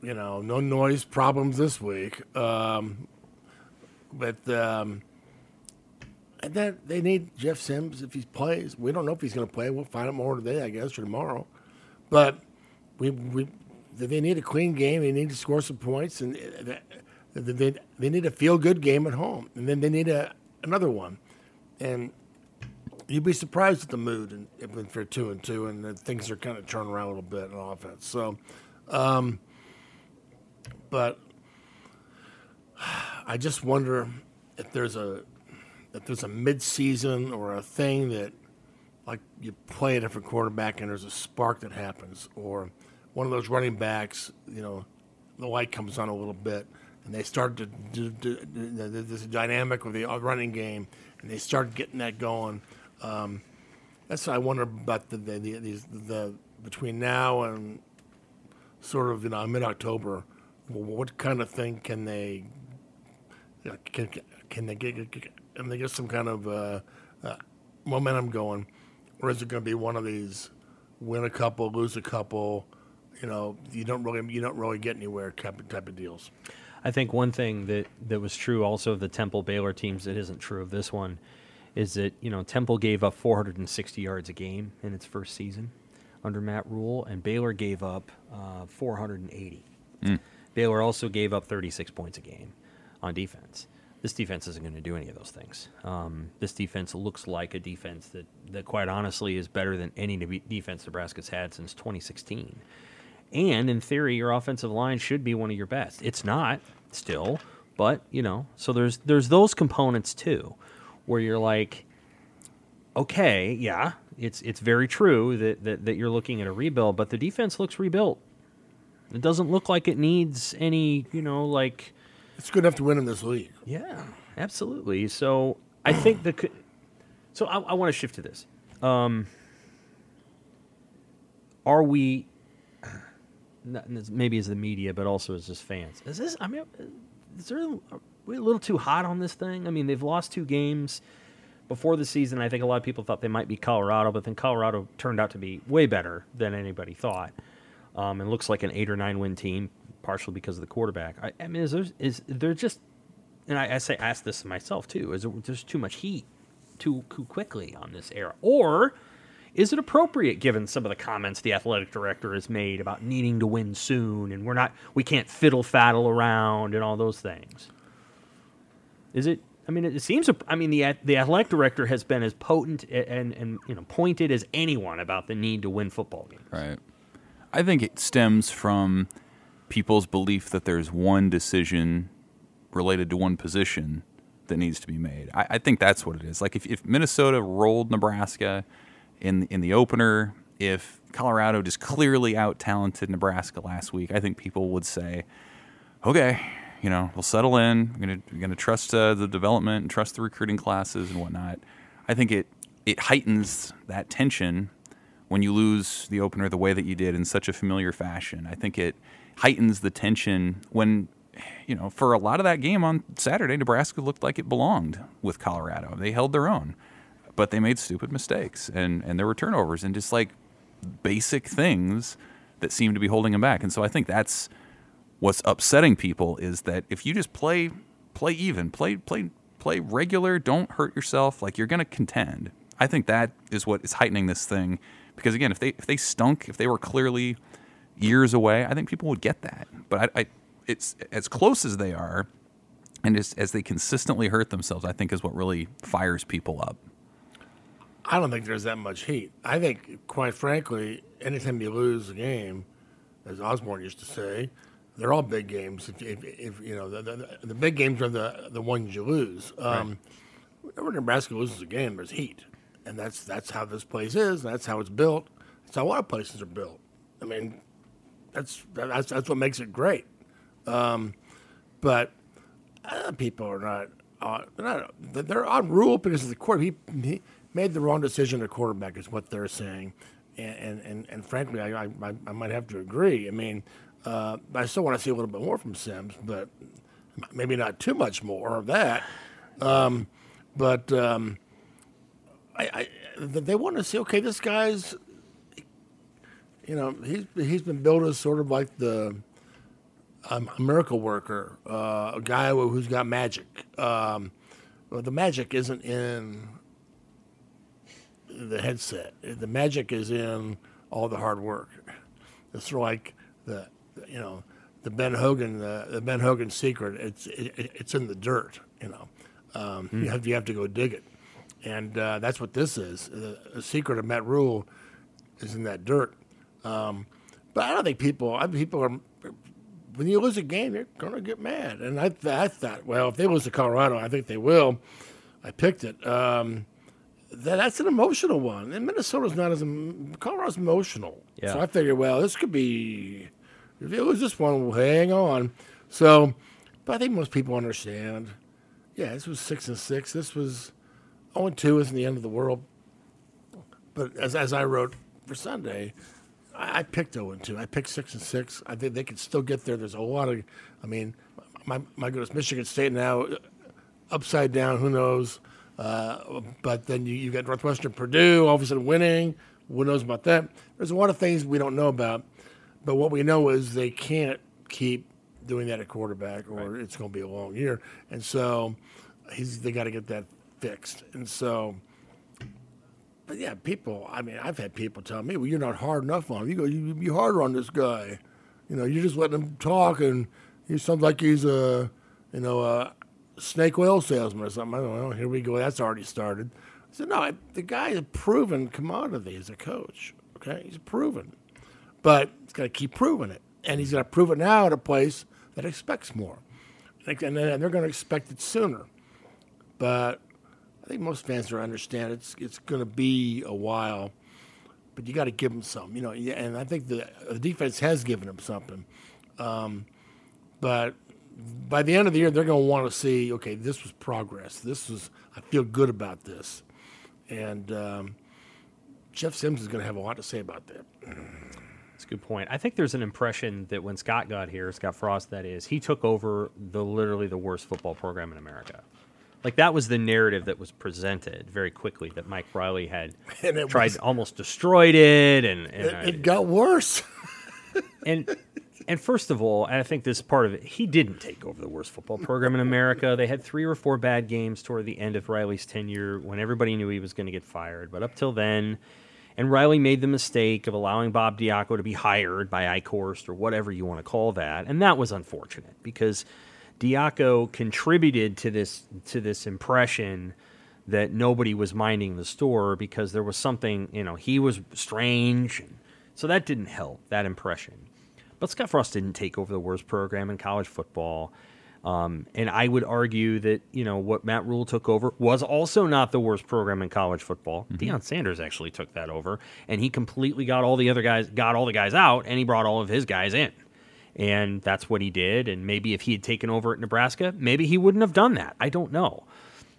you know, no noise problems this week. Um, but um, and then they need Jeff Sims if he plays. We don't know if he's going to play. We'll find out more today, I guess, or tomorrow. But we we they need a clean game. They need to score some points, and uh, they, they, they need a feel good game at home, and then they need a another one. And you'd be surprised at the mood and if they're two and two, and things are kind of turning around a little bit in offense. So, um, but I just wonder if there's a if there's a mid-season or a thing that like you play a different quarterback and there's a spark that happens, or one of those running backs, you know, the light comes on a little bit, and they start to do, do, do this dynamic with the running game, and they start getting that going. Um, that's what I wonder about the the, the, the between now and sort of you know mid October. What kind of thing can they you know, can, can they get, can they get some kind of uh, uh, momentum going, or is it going to be one of these win a couple, lose a couple? You know, you don't really you don't really get anywhere type of, type of deals. I think one thing that, that was true also of the Temple Baylor teams that isn't true of this one is that, you know, Temple gave up 460 yards a game in its first season under Matt Rhule, and Baylor gave up uh, 480. Baylor also gave up 36 points a game on defense. This defense isn't going to do any of those things. Um, this defense looks like a defense that, that, quite honestly, is better than any defense Nebraska's had since 2016. And in theory, your offensive line should be one of your best. It's not still, but you know, so there's there's those components too, where you're like, okay, yeah, it's it's very true that, that that you're looking at a rebuild, but the defense looks rebuilt. It doesn't look like it needs any, you know, like It's good enough to win in this league. yeah, absolutely. So I think the so I, I want to shift to this. Um, are we maybe as the media, but also as just fans? Is this? I mean, is there? Are we a little too hot on this thing? I mean, they've lost two games before the season. I think a lot of people thought they might be Colorado, but then Colorado turned out to be way better than anybody thought. Um, and looks like an eight or nine win team, partially because of the quarterback. I, I mean, is there is there just and I, I say ask this myself too: is there too much heat too too quickly on this era, or is it appropriate given some of the comments the athletic director has made about needing to win soon and we're not we can't fiddle faddle around and all those things? Is it? I mean, it seems. I mean, the the athletic director has been as potent and and you know pointed as anyone about the need to win football games. Right. I think it stems from people's belief that there's one decision related to one position that needs to be made. I, I think that's what it is. Like if, if Minnesota rolled Nebraska in in the opener, if Colorado just clearly out talented Nebraska last week, I think people would say, okay, you know, we'll settle in. We're gonna we're gonna trust uh, the development and trust the recruiting classes and whatnot. I think it it heightens that tension when you lose the opener the way that you did in such a familiar fashion. I think it heightens the tension when, you know, for a lot of that game on Saturday, Nebraska looked like it belonged with Colorado. They held their own, but they made stupid mistakes and, and there were turnovers and just like basic things that seem to be holding them back. And so I think that's what's upsetting people is that if you just play play even, play play play regular, don't hurt yourself, like you're going to contend. I think that is what is heightening this thing because again, if they if they stunk, if they were clearly years away, I think people would get that. But I, I it's as close as they are, and as, as they consistently hurt themselves, I think is what really fires people up. I don't think there's that much heat. I think, quite frankly, anytime you lose a game, as Osborne used to say, they're all big games. If, if, if you know the, the, the, big games are the the ones you lose. Um, right. Whenever Nebraska loses a game, there's heat, and that's that's how this place is. That's how it's built. That's how a lot of places are built. I mean, that's that's that's what makes it great. Um, but uh, people are not. Uh, they're not. They're on Rhule because of the court. He, he made the wrong decision at quarterback, is what they're saying. And and, and, frankly, I, I, I might have to agree. I mean, uh, I still want to see a little bit more from Sims, but maybe not too much more of that. Um, but um, I, I, they want to see. Okay, this guy's, you know, he's he's been billed as sort of like the um, a miracle worker, uh, a guy who's got magic. Um, well, the magic isn't in the headset. The magic is in all the hard work. It's like the you know the Ben Hogan the, the Ben Hogan secret. It's it, it's in the dirt. You know, um, mm. you have you have to go dig it, and uh, that's what this is. The, the, secret of Matt Rhule is in that dirt. Um, but I don't think people. I people are. When you lose a game, you're to get mad. And I, I thought, well, if they lose to Colorado, I think they will. I picked it. Um, that's an emotional one. And Minnesota's not as Colorado's emotional. Yeah. So I figured, well, this could be if it was this one, well, hang on. So, but I think most people understand. Yeah, this was six and six. This was zero and two isn't the end of the world. But as as I wrote for Sunday, I, I picked zero and two. I picked six and six. I think they could still get there. There's a lot of, I mean, my my goodness, Michigan State now uh, upside down. Who knows? Uh, but then you, you got Northwestern Purdue all of a sudden winning. Who knows about that? There's a lot of things we don't know about. But what we know is they can't keep doing that at quarterback, or right. it's going to be a long year. And so he's they got to get that fixed. And so, but yeah, people. I mean, I've had people tell me, "Well, you're not hard enough on him. You go, you be harder on this guy. You know, you're just letting him talk, and he sounds like he's a, you know, a snake oil salesman or something. I don't know. Here we go. That's already started. I said, no, the guy is a proven commodity as a coach. Okay, he's proven, but he's got to keep proving it, and he's got to prove it now at a place that expects more, and they're going to expect it sooner. But I think most fans are understand it's it's going to be a while, but you got to give them some, you know. And I think the, the defense has given them something, um, but by the end of the year, they're going to want to see, okay, this was progress. This was I feel good about this, and um, Jeff Sims is going to have a lot to say about that. That's a good point. I think there's an impression that when Scott got here, Scott Frost, that is, he took over the literally the worst football program in America. Like that was the narrative that was presented very quickly that Mike Riley had tried was- almost destroyed it, and and, It, uh, it got worse. and and first of all, I think this part of it, he didn't take over the worst football program in America. They had three or four bad games toward the end of Riley's tenure when everybody knew he was going to get fired. But up till then, and Riley made the mistake of allowing Bob Diaco to be hired by Eichorst or whatever you want to call that, and that was unfortunate because Diaco contributed to this to this impression that nobody was minding the store because there was something, you know, he was strange. So that didn't help that impression. But Scott Frost didn't take over the worst program in college football. Um, and I would argue that, you know, what Matt Rhule took over was also not the worst program in college football. Deion Sanders actually took that over, and he completely got all the other guys, got all the guys out, and he brought all of his guys in. And that's what he did. And maybe if he had taken over at Nebraska, maybe he wouldn't have done that. I don't know.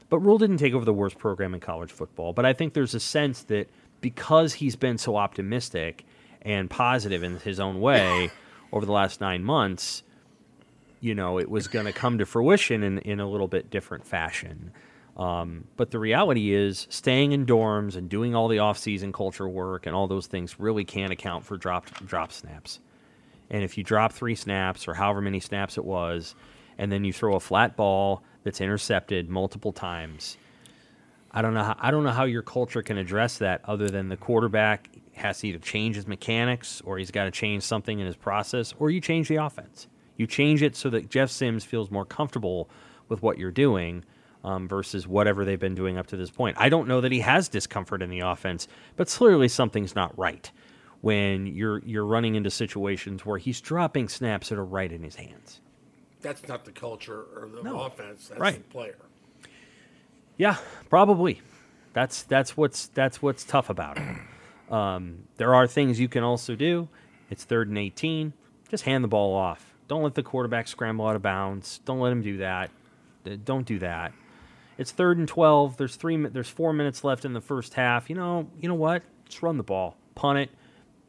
But Rhule didn't take over the worst program in college football. But I think there's a sense that because he's been so optimistic and positive in his own way over the last nine months, you know, it was going to come to fruition in, in a little bit different fashion. Um, but the reality is, staying in dorms and doing all the off-season culture work and all those things really can account for drop drop snaps. And if you drop three snaps or however many snaps it was, and then you throw a flat ball that's intercepted multiple times, I don't know. How, I don't know how your culture can address that other than the quarterback has to either change his mechanics or he's got to change something in his process, or you change the offense. You change it so that Jeff Sims feels more comfortable with what you're doing um, versus whatever they've been doing up to this point. I don't know that he has discomfort in the offense, but clearly something's not right when you're you're running into situations where he's dropping snaps that are right in his hands. That's not the culture or the No. offense. That's Right. the player. Yeah, probably. That's that's what's that's what's tough about it. Um, there are things you can also do. It's third and eighteen. Just hand the ball off. Don't let the quarterback scramble out of bounds. Don't let him do that. Don't do that. It's third and twelve. There's three. There's four minutes left in the first half. You know. You know what? Just run the ball. Punt it.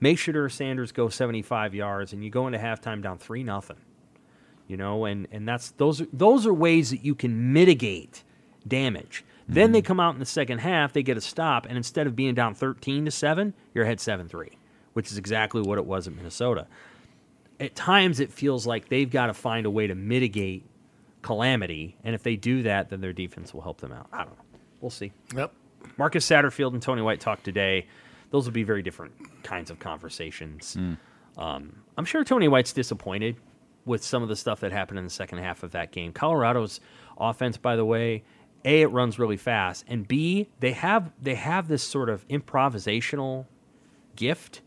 Make sure Sanders go 75 yards, and you go into halftime down three nothing you know and and that's those those are ways that you can mitigate damage then they come out in the second half they get a stop and instead of being down 13 to 7 you're ahead 7-3 which is exactly what it was at minnesota at times it feels like they've got to find a way to mitigate calamity and if they do that then their defense will help them out i don't know we'll see Yep. Marcus Satterfield and Tony White talked today. Those will be very different kinds of conversations. Um, I'm sure Tony White's disappointed with some of the stuff that happened in the second half of that game. Colorado's offense, by the way, a it runs really fast, and b they have they have this sort of improvisational gift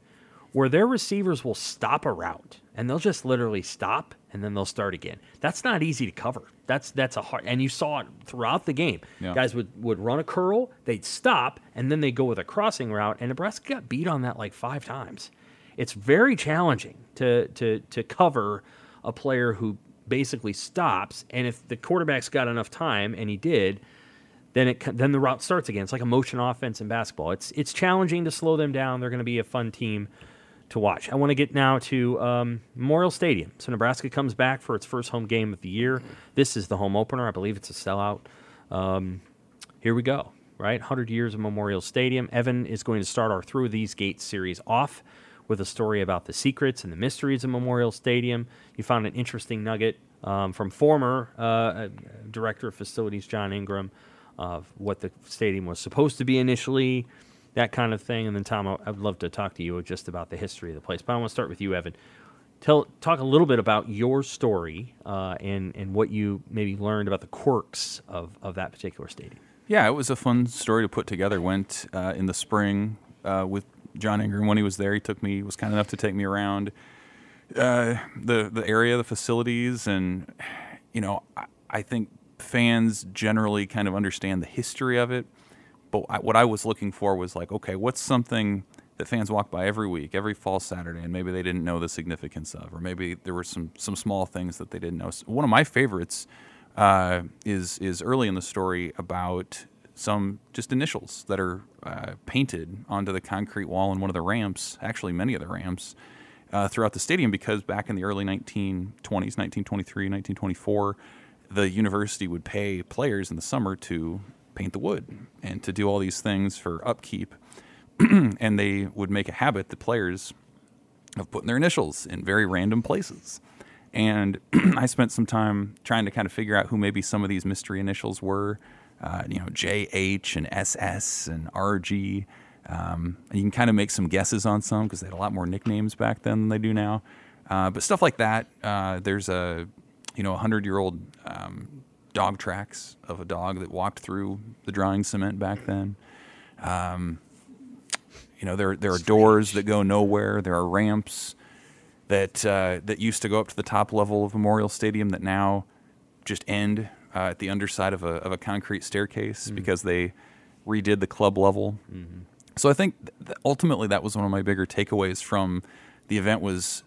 where their receivers will stop a route and they'll just literally stop and then they'll start again. That's not easy to cover. That's that's a hard and you saw it throughout the game. Yeah. Guys would, would run a curl, they'd stop, and then they go with a crossing route, and Nebraska got beat on that like five times. It's very challenging to to to cover a player who basically stops, and if the quarterback's got enough time, and he did, then it then the route starts again. It's like a motion offense in basketball. It's it's challenging to slow them down. They're going to be a fun team to watch. I want to get now to um, Memorial Stadium. So Nebraska comes back for its first home game of the year. This is the home opener. I believe it's a sellout. Um, here we go. Right, 100 years of Memorial Stadium. Evan is going to start our Through These Gates series off with a story about the secrets and the mysteries of Memorial Stadium. You found an interesting nugget um, from former uh, director of facilities John Ingram of what the stadium was supposed to be initially, that kind of thing. And then Tom, I'd love to talk to you just about the history of the place. But I want to start with you, Evan. Tell talk a little bit about your story uh, and and what you maybe learned about the quirks of, of that particular stadium. Yeah, it was a fun story to put together. Went uh, in the spring uh, with John Ingram when he was there. He took me, was kind enough to take me around uh, the the area, the facilities, and you know, I, I think fans generally kind of understand the history of it. But I, what I was looking for was like, okay, what's something that fans walk by every week, every fall Saturday, and maybe they didn't know the significance of, or maybe there were some some small things that they didn't know. One of my favorites uh, is is early in the story about some just initials that are uh, painted onto the concrete wall in one of the ramps, actually many of the ramps, uh, throughout the stadium because back in the early 1920s, 1923, 1924, the university would pay players in the summer to paint the wood and to do all these things for upkeep. and they would make a habit, the players, of putting their initials in very random places. And I spent some time trying to kind of figure out who maybe some of these mystery initials were uh, you know, JH and SS and RG. Um, and you can kind of make some guesses on some because they had a lot more nicknames back then than they do now. Uh, but stuff like that. Uh, there's a, you know, a hundred year old um, dog tracks of a dog that walked through the drying cement back then. Um, you know, there there are doors that go nowhere. There are ramps that uh, that used to go up to the top level of Memorial Stadium that now just end uh, at the underside of a, of a concrete staircase mm-hmm. because they redid the club level. Mm-hmm. So I think th- ultimately that was one of my bigger takeaways from the event was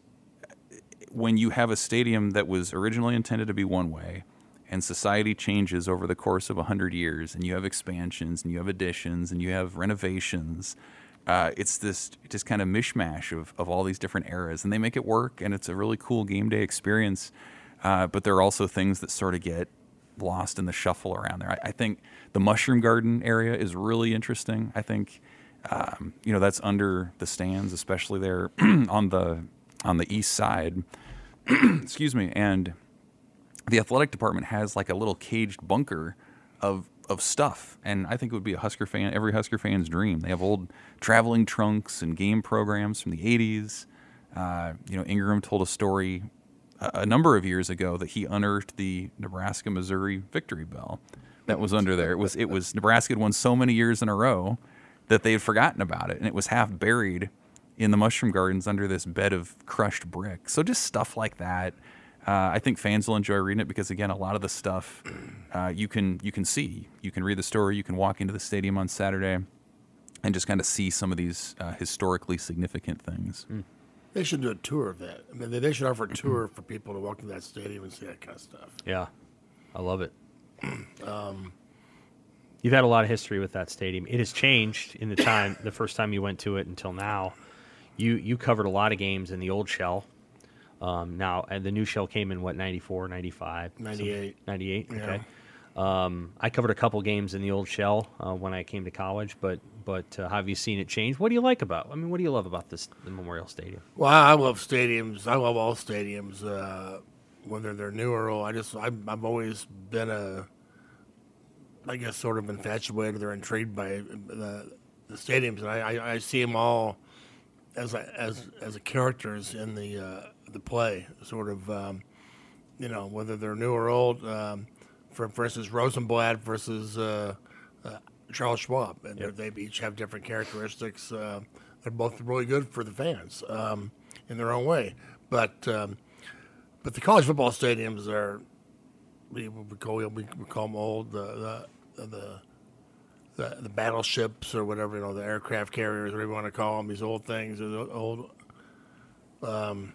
when you have a stadium that was originally intended to be one way and society changes over the course of 100 years and you have expansions and you have additions and you have renovations uh, it's this just kind of mishmash of, of all these different eras and they make it work and it's a really cool game day experience uh, but there are also things that sort of get lost in the shuffle around there. I, I think the mushroom garden area is really interesting. I think um, you know that's under the stands, especially there on the on the east side. Excuse me, and the athletic department has like a little caged bunker of of stuff, and I think it would be a Husker fan, every Husker fan's dream. They have old traveling trunks and game programs from the '80s. Uh, you know, Ingram told a story a number of years ago that he unearthed the Nebraska Missouri victory bell that was under there. It was it was Nebraska had won so many years in a row that they had forgotten about it, and it was half buried in the mushroom gardens under this bed of crushed brick. So just stuff like that. Uh, I think fans will enjoy reading it because again, a lot of the stuff uh, you can you can see, you can read the story, you can walk into the stadium on Saturday, and just kind of see some of these uh, historically significant things. Mm. They should do a tour of that. I mean, they should offer a tour for people to walk to that stadium and see that kind of stuff. Yeah, I love it. um, You've had a lot of history with that stadium. It has changed in the time, the first time you went to it until now. You you covered a lot of games in the old shell. Um, now, and the new shell came in what 94, 95? 98. 98, yeah. okay. Um, I covered a couple games in the old shell uh, when I came to college, but but uh, have you seen it change? What do you like about? I mean, what do you love about this the Memorial Stadium? Well, I love stadiums. I love all stadiums, uh, whether they're new or old. I just I've, I've always been a, I guess, sort of infatuated or intrigued by the, the stadiums, and I, I, I, see them all as a, as as a characters in the uh, the play, sort of. Um, you know, whether they're new or old. Um, for, for instance, Rosenblatt versus uh, uh, Charles Schwab, and yep. they each have different characteristics. Uh, they're both really good for the fans um, in their own way, but um, but the college football stadiums are we, we call we, call them old the the, the the, the battleships or whatever you know the aircraft carriers whatever you want to call them these old things old um,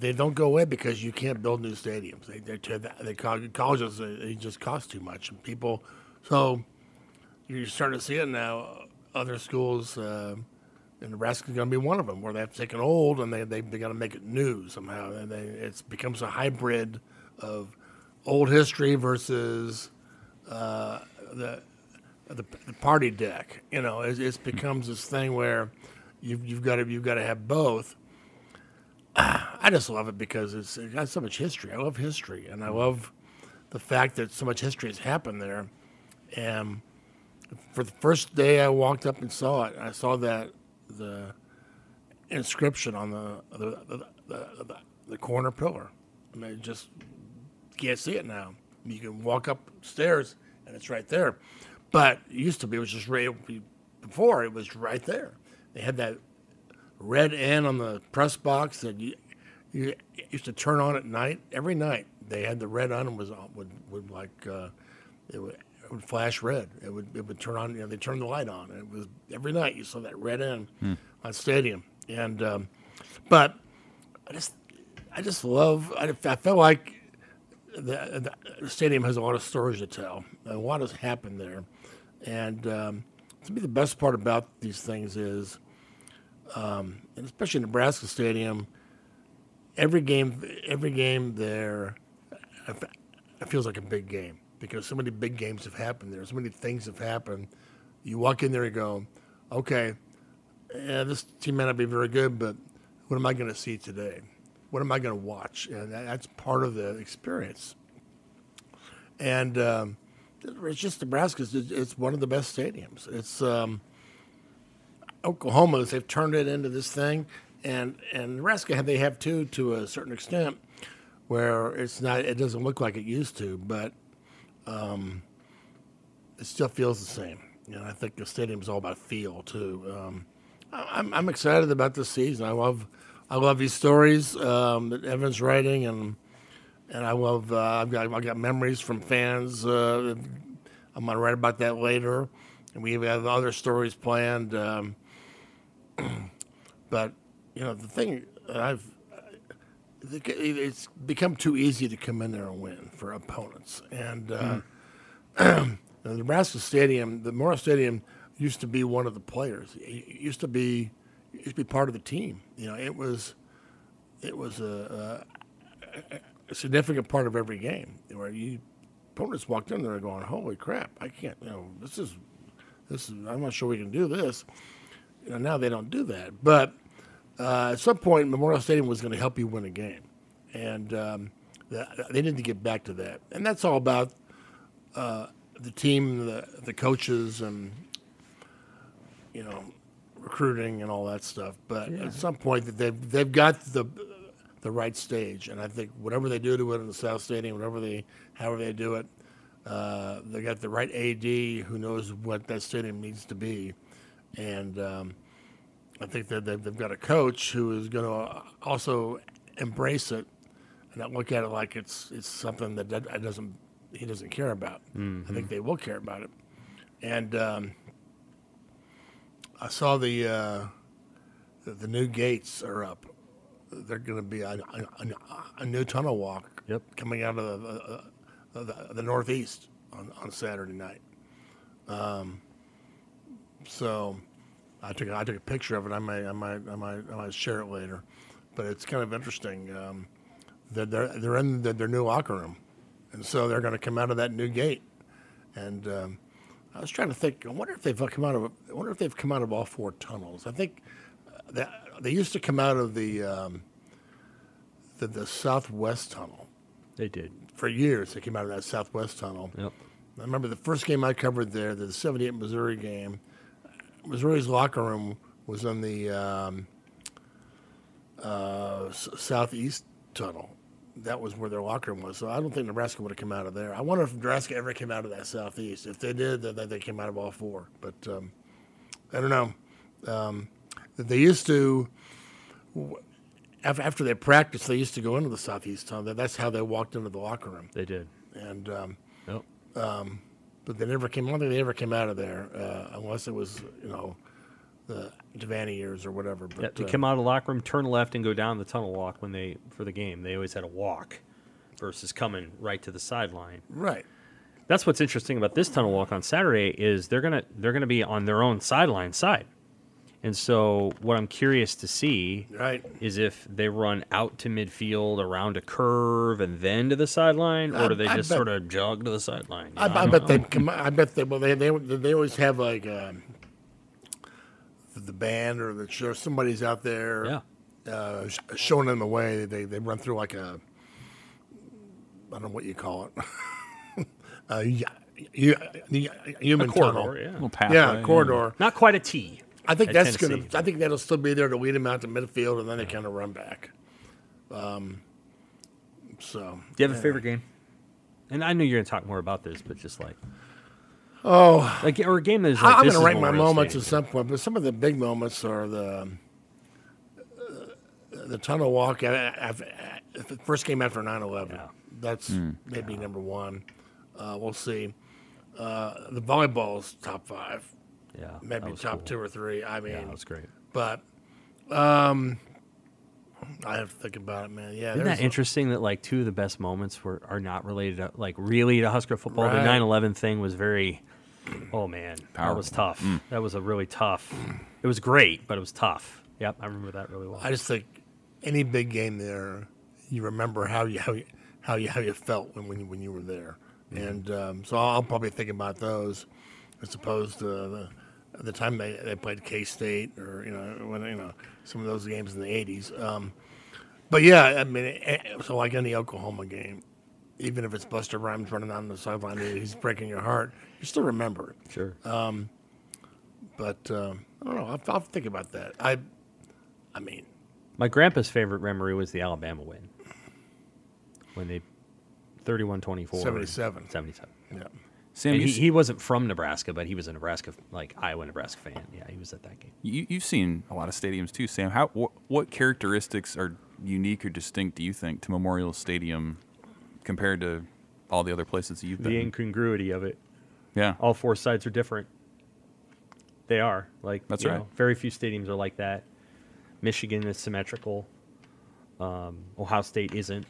they don't go away because you can't build new stadiums. They they they colleges they just cost too much, and people. So you're starting to see it now. Other schools, uh, and Nebraska's going to be one of them, where they have to take an old and they they, they got to make it new somehow, and they, it becomes a hybrid of old history versus uh, the, the, the party deck. You know, it, it becomes this thing where you've you've got to you've got to have both I just love it because it's it got so much history. I love history, and I love the fact that so much history has happened there. And for the first day I walked up and saw it, I saw that the inscription on the the, the, the, the, corner pillar. I mean, just can't see it now. You can walk upstairs and it's right there. But it used to be, it was just right before, it was right there. They had that red N on the press box that you, you used to turn on at night. Every night they had the red on and was would would like uh, it would. It would flash red. It would it would turn on. You know, they turned the light on. And it was every night you saw that red end on stadium. And um, but I just I just love. I, I felt like the, the stadium has a lot of stories to tell. A lot has happened there, and um, to me, the best part about these things is, um, and especially Nebraska Stadium, every game, every game there, I it feels like a big game because so many big games have happened there. So many things have happened. You walk in there and go, okay, yeah, this team may not be very good, but what am I going to see today? What am I going to watch? And that, that's part of the experience. And um, it's just Nebraska. It's, one of the best stadiums. It's um, Oklahoma. They've turned it into this thing, and and Nebraska they have too to a certain extent, where it's not. It doesn't look like it used to, but um, it still feels the same. You know, I think the stadium's all about feel too. Um, I- I'm I'm excited about this season. I love I love these stories um, that Evan's writing, and and I love uh, I've got I've got memories from fans. Uh, I'm gonna write about that later, and we have other stories planned. Um, but you know the thing I've it's become too easy to come in there and win for opponents, and uh, the Nebraska Stadium, the Memorial Stadium, used to be one of the players. It used to be used to be part of the team. You know, it was it was a, a, a significant part of every game where you opponents walked in there going, "Holy crap! I can't. You know, this is this is. I'm not sure we can do this." You know, now they don't do that, but uh, at some point, Memorial Stadium was going to help you win a game, and um, the, they need to get back to that. And that's all about uh, the team, the the coaches, and you know, recruiting and all that stuff. But at some point, that they've they've got the the right stage, and I think whatever they do to it in the South Stadium, whatever they, however they do it, uh, they got the right AD who knows what that stadium needs to be, and um, I think that they've, they've got a coach who is going to also embrace it and not look at it like it's it's something that that doesn't he doesn't care about. I think they will care about it, and um, I saw the, uh, the the new gates are up. They're going to be a, a, a, new tunnel walk Yep. coming out of the, uh, the, the northeast on, on Saturday night. Um, so I took I took a picture of it. I might I might I might I might share it later, but it's kind of interesting. Um, that they're they're in the, their new locker room, and so they're going to come out of that new gate. And um, I was trying to think. I wonder if they've come out of. I wonder if they've come out of all four tunnels. I think uh, that they used to come out of the um, the, the southwest tunnel They did. for years. They came out of that southwest tunnel. Yep. I remember the first game I covered there, the '78 Missouri game. Missouri's locker room was in the um, uh, s- southeast tunnel. That was where their locker room was. So I don't think Nebraska would have come out of there. I wonder if Nebraska ever came out of that southeast. If they did, then they came out of all four. But um, I don't know. Um, they used to af- after they practiced, they used to go into the southeast tunnel. That's how they walked into the locker room They did. and um, Yep. But they never came. I don't think they ever came out of there uh, unless it was you know the Devaney years or whatever. But Yeah, they uh, come out of the locker room, turn left, and go down the tunnel walk when they for the game. They always had a walk versus coming right to the sideline. right. That's what's interesting about this tunnel walk on Saturday is they're gonna they're gonna be on their own sideline side, and so what I'm curious to see Right. is if they run out to midfield around a curve and then to the sideline, or I- do they I just bet- sort of jog to the sideline? You I, I bet know. they come. I bet they. Well, they they they always have like um, the, the band or the show. Somebody's out there. Yeah. Uh, sh- showing them the way. They they run through like a. I don't know what you call it. uh, y- y- y- human A corridor, tunnel. yeah. little pathway. Yeah, corridor. Not quite a T. I think at that's going Tennessee. to. I think that'll still be there to lead them out to midfield, and then they kind of run back. Um, so Do you have a favorite game? And I know you're going to talk more about this, but just like, oh, like or a game that is like I, am going to is rank my Memorial moments at some point, but some of the big moments are the uh, the tunnel walk after, the first game after 9/11. Yeah. That's maybe number one. Uh, we'll see. Uh, the volleyball's top five, Yeah, maybe top cool. two or three. I mean, Yeah, that was great. but um, I have to think about it, man. Yeah, Isn't there's that a- interesting that like two of the best moments were are not related to like really to Husker football? The Right. 9/11 thing was very. Oh man, that was Powerful. tough. That was a really tough. It was great, but it was tough. Yep, I remember that really well. I just think any big game there, you remember how you how you how you, how you felt when when you, when you were there, and um, so I'll probably think about those as opposed to the, the time they, they played K State or you know when you know some of those games in the '80s. Um, but yeah, I mean, eh, so like any Oklahoma game, even if it's Buster Rhymes running down the sideline, he's breaking your heart, you still remember it. sure. But um, I don't know. I'll, I'll think about that. I, I mean, My grandpa's favorite memory was the Alabama win when they 31-24. 77. 77. yeah. Sam, he, he wasn't from Nebraska, but he was a Nebraska, like Iowa Nebraska fan. Yeah, he was at that game. you, you've seen a lot of stadiums too, Sam. How what, what characteristics are unique or distinct do you think to Memorial Stadium compared to all the other places that you've been? The incongruity of it. yeah, All four sides are different. They are like That's right. know, very few stadiums are like that. Michigan is symmetrical. Um, Ohio State isn't.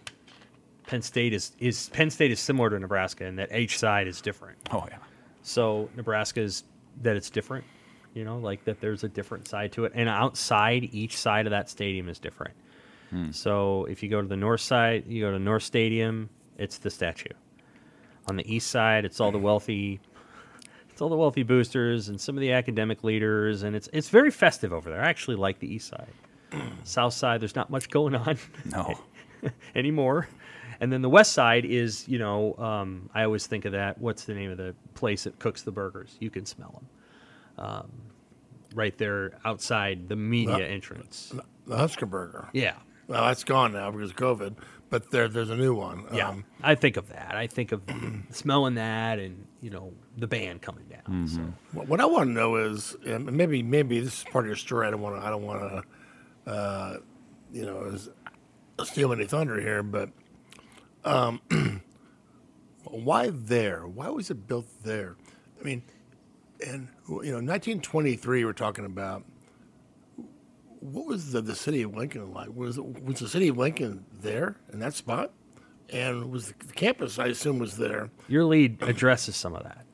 Penn State is is Penn State is similar to Nebraska in that each side is different. oh yeah. So Nebraska is that it's different, you know, like that there's a different side to it. And outside each side of that stadium is different. Hmm. So if you go to the north side, you go to North Stadium, it's the statue. On the east side, it's all the wealthy it's all the wealthy boosters and some of the academic leaders and it's it's very festive over there. I actually like the east side. South side, there's not much going on No. anymore. And then the west side is, you know, um, I always think of that. What's the name of the place that cooks the burgers? You can smell them. Um, right there outside the media The- entrance. The Husker Burger. Yeah. Well, that's gone now because of COVID, but there, there's a new one. Yeah. Um, I think of that. I think of smelling that and, you know, the band coming down. So, what what I want to know is, and maybe maybe this is part of your story. I don't want to. I don't want to, uh, you know, is, steal any thunder here, but um, why there? Why was it built there? I mean, and you know, 1923. We're talking about. What was the, the city of Lincoln like? Was was the city of Lincoln there in that spot? And was the, the campus? I assume was there. your lead addresses some of that.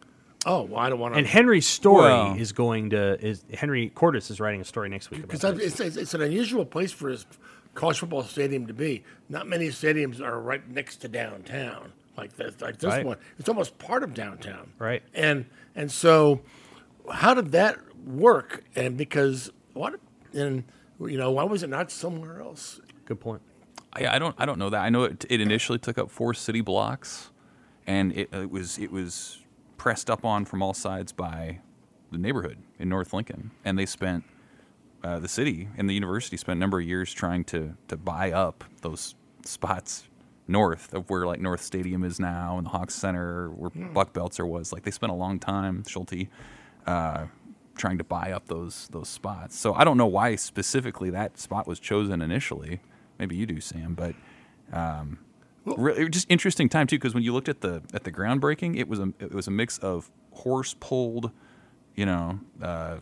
Oh, well, I don't want to. And Henry's story Well- is going to is Henry Cordis is writing a story next week Because it's, it's, it's an unusual place for a college football stadium to be. Not many stadiums are right next to downtown like this. Like this Right. one, it's almost part of downtown. Right. And and so, how did that work? And because what? And you know, why was it not somewhere else? Good point. I, I don't I don't know that. I know it, it initially took up four city blocks, and it, it was it was pressed up on from all sides by the neighborhood in North Lincoln, and they spent uh, the city and the university spent a number of years trying to to buy up those spots north of where like North Stadium is now and the Hawks Center where Buck Beltzer was. Like they spent a long time, Schulte, uh, trying to buy up those those spots. So I don't know why specifically that spot was chosen initially. Maybe you do, Sam, but um, re- it just interesting time too because when you looked at the at the groundbreaking, it was a it was a mix of horse pulled, you know, uh,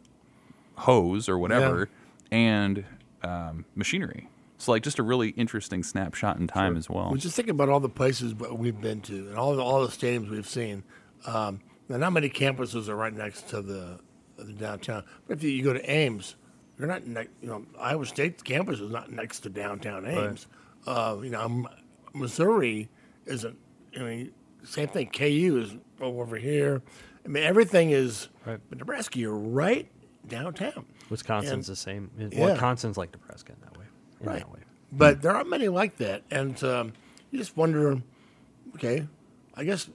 hose or whatever, and um, machinery. So like just a really interesting snapshot in time as well. We just think about all the places we've been to and all the, all the stadiums we've seen. Um, now, not many campuses are right next to the, the downtown. But if you, you go to Ames, you're not, ne- you know, Iowa State campus is not next to downtown Ames. Uh, you know, M- Missouri isn't. I mean, same thing. KU is over here. I mean, everything is. Right. But Nebraska, you're right downtown. Wisconsin's And- the same. Yeah. Wisconsin's like Nebraska in that way. In Right. that way. But there aren't many like that, and um, you just wonder. Okay, I guess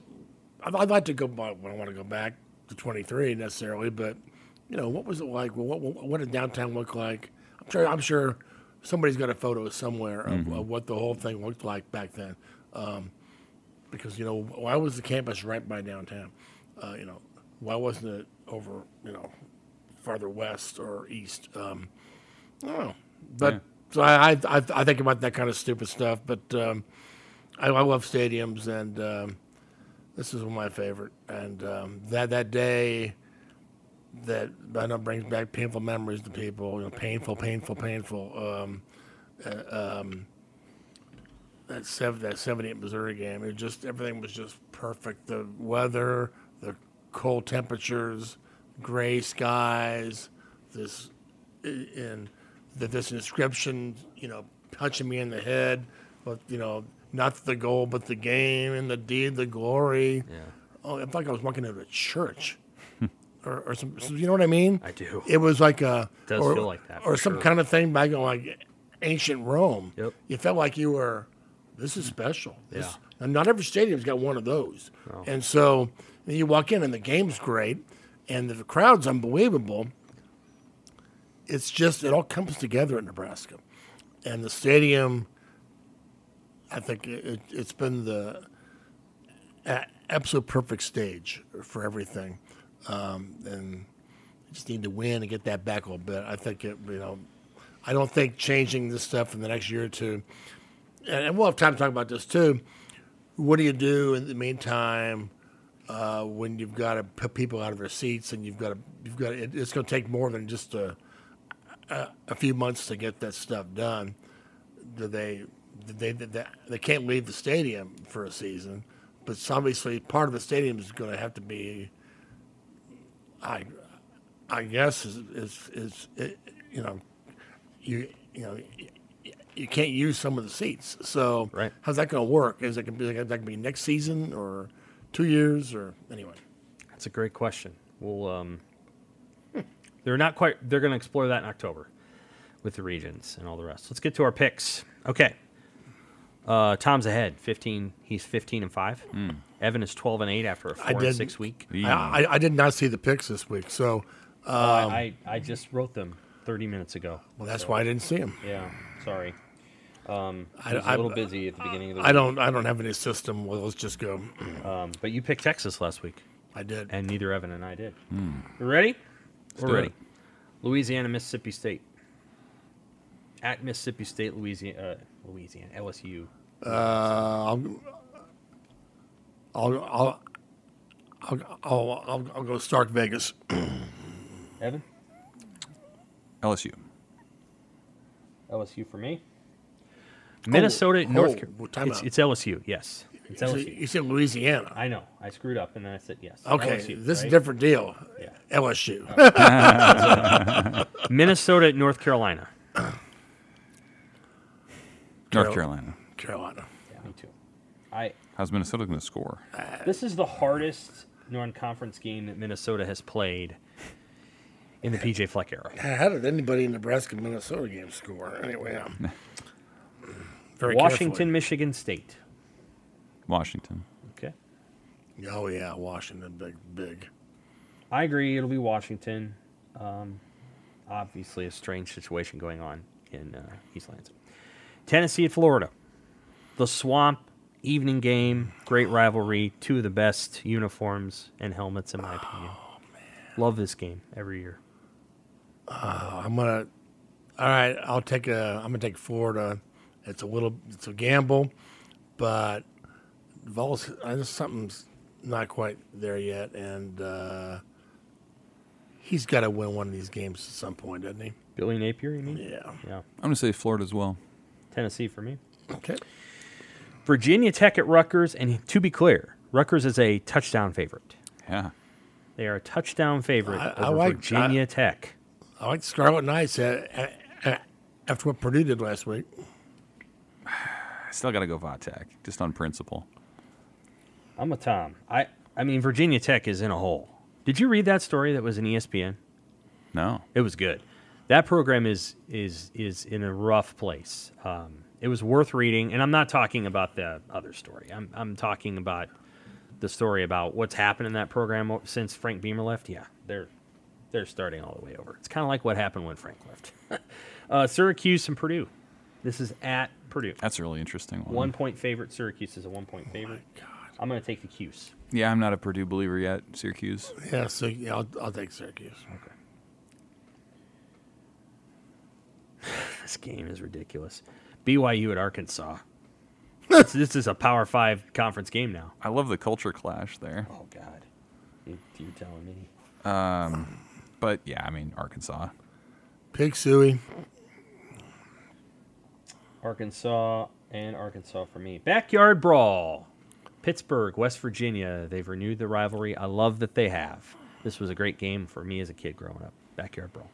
I'd, I'd like to go. I don't want to go back to 23 necessarily, but you know, what was it like? What, what, what did downtown look like? I'm sure. I'm sure somebody's got a photo somewhere of, of what the whole thing looked like back then. Um, because you know, why was the campus right by downtown? Uh, you know, why wasn't it over? You know, farther west or east? Um, I don't know. But So I, I I think about that kind of stupid stuff, but um, I, I love stadiums, and um, this is one of my favorite. And um, that that day, that I know brings back painful memories to people. You know, painful, painful, painful. Um, uh, um, that seven that seventy eight Missouri game, it just everything was just perfect. The weather, the cold temperatures, gray skies, this and the, this inscription, you know, punching me in the head, but you know, not the goal, but the game and the deed, the glory. Yeah. Oh, it's like I was walking into a church, or, or some, you know what I mean? I do. It was like a does or, feel like that, or some sure. kind of thing back in like ancient Rome. Yep. You felt like you were. This is special. This, Yeah. and not every stadium's got one of those. Oh. And so you walk in and the game's great, and the crowd's unbelievable. It's just it all comes together in Nebraska, and the stadium. I think it, it's been the absolute perfect stage for everything, um, and just need to win and get that back a little bit. I think it, you know, I don't think changing this stuff in the next year or two, and we'll have time to talk about this too. What do you do in the meantime uh, when you've got to put people out of their seats and you've got to you've got to, it, it's going to take more than just a, a a few months to get that stuff done. Do they they, they they can't leave the stadium for a season, but obviously part of the stadium is going to have to be. I, I guess is is, is it, you know, you you know. You can't use some of the seats, so Right. how's that going to work? Is it going to be is that going to be next season or two years or anyway? That's a great question. We'll um, they're not quite. They're going to explore that in October with the regents and all the rest. Let's get to our picks. Okay. Uh, Tom's ahead, fifteen. He's fifteen and five. Evan is twelve and eight after a. I four and six week. I, I, I did not see the picks this week, so Uh, I I just wrote them thirty minutes ago. well, that's So, why I didn't see them. Yeah, sorry. Um, I I- was a I- little busy at the beginning of the I week. don't I don't have any system. Well, let's just go. Um, but you picked Texas last week, I did. and neither Evan and I did. You ready? We're ready. it. Louisiana, Mississippi State. At Mississippi State, Louisiana, uh, Louisiana, LSU. Uh, I'll, I'll, I'll, I'll, I'll, I'll, I'll go Stark Vegas. Evan, LSU. LSU for me. Minnesota, oh, North. oh, Car- well, time it's, it's LSU. Yes, it's You said- LSU. you said Louisiana. I know. I screwed up, and then I said yes. Okay, LSU, this is a different deal. Yeah. LSU. Minnesota, North Carolina. North Carolina. Carolina. Yeah, me too. I How's Minnesota going to score? This is the hardest non-conference game that Minnesota has played in the PJ Fleck era. How did anybody in Nebraska Minnesota game score? Anyway, um, very Washington, Michigan State. Washington. Okay. Oh yeah, Washington, big, big. I agree. It'll be Washington. Um, obviously, a strange situation going on in uh, East Lansing. Tennessee at Florida. The Swamp evening game, great rivalry. Two of the best uniforms and helmets, in my opinion. Love this game every year. Uh, I'm gonna. All right, I'll take a. I'm gonna take Florida. It's a little. It's a gamble, but Vols. I just something's not quite there yet, and uh, he's got to win one of these games at some point, doesn't he? Billy Napier, you mean? Yeah. Yeah. I'm going to say Florida as well. Tennessee for me. Okay. Virginia Tech at Rutgers, and to be clear, Rutgers is a touchdown favorite. Yeah. They are a touchdown favorite I- I like- Virginia Tech. I like Scarlet Knights uh, uh, uh, after what Purdue did last week. I still got to go Vatek, just on principle. I'm a Tom. I I mean Virginia Tech is in a hole. Did you read that story that was in ESPN? No. It was good. That program is is is in a rough place. Um, it was worth reading, and I'm not talking about the other story. I'm I'm talking about the story about what's happened in that program since Frank Beamer left. Yeah, they're they're starting all the way over. It's kind of like what happened when Frank left. uh, Syracuse and Purdue. This is at Purdue. That's a really interesting one. One point favorite. Syracuse is a one point favorite. God, I'm going to take the Cuse. Yeah, I'm not a Purdue believer yet. Syracuse. Yeah, so yeah, I'll, I'll take Syracuse. Okay. this game is ridiculous. BYU at Arkansas. this, this is a Power Five conference game now. I love the culture clash there. Oh God, you, you telling me? Um, But yeah, I mean Arkansas. Pig suey. Arkansas and Arkansas for me. Backyard brawl. Pittsburgh, West Virginia. They've renewed the rivalry. I love that they have. This was a great game for me as a kid growing up. Backyard brawl.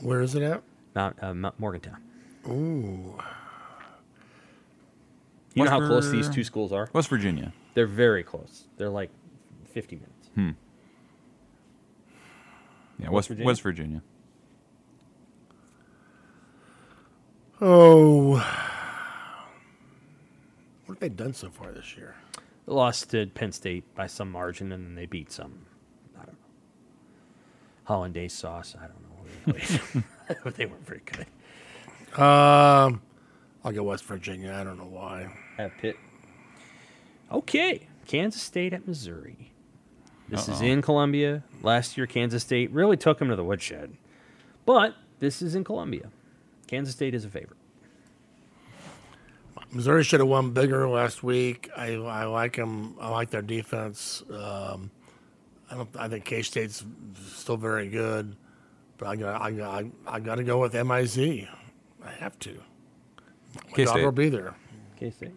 Where is it at? Mount, uh, Mount Morgantown. Ooh. You know how close these two schools are? West Virginia. They're very close. They're like 50 minutes. Hmm. Yeah, West West Virginia? West Virginia. Oh. What have they done so far this year? They lost to Penn State by some margin, and then they beat some, I don't know, hollandaise sauce. I don't know. they but they weren't very good. Um, I'll go West Virginia. I don't know why. At Pitt. Okay, Kansas State at Missouri. This is Uh-oh. in Columbia. Last year, Kansas State really took them to the woodshed, but this is in Columbia. Kansas State is a favorite. Missouri should have won bigger last week. I I like them. I like their defense. Um, I don't. I think K State's still very good, but I got I got I got to go with MIZ. I have to. My K-State. will be there. K State.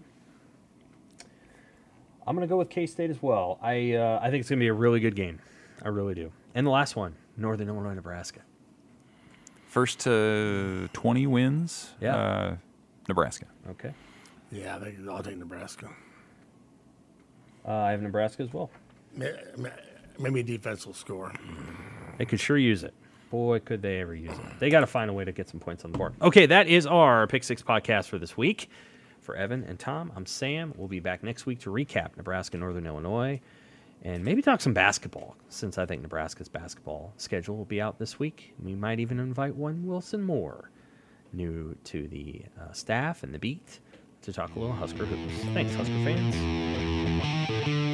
I'm gonna go with K State as well. I uh, I think it's gonna be a really good game. I really do. And the last one, Northern Illinois, Nebraska. First to 20 wins. Yeah. Uh, Nebraska. Okay. Yeah, they, I'll take Nebraska. Uh, I have Nebraska as well. May- may- Maybe defense will score. They could sure use it. Boy, could they ever use it. They got to find a way to get some points on the board. Okay, that is our Pick Six podcast for this week. For Evan and Tom, I'm Sam. We'll be back next week to recap Nebraska, Northern Illinois, and maybe talk some basketball, since I think Nebraska's basketball schedule will be out this week. We might even invite one Wilson Moore, new to the uh, staff and the beat, to talk a little Husker hoops. Thanks, Husker fans.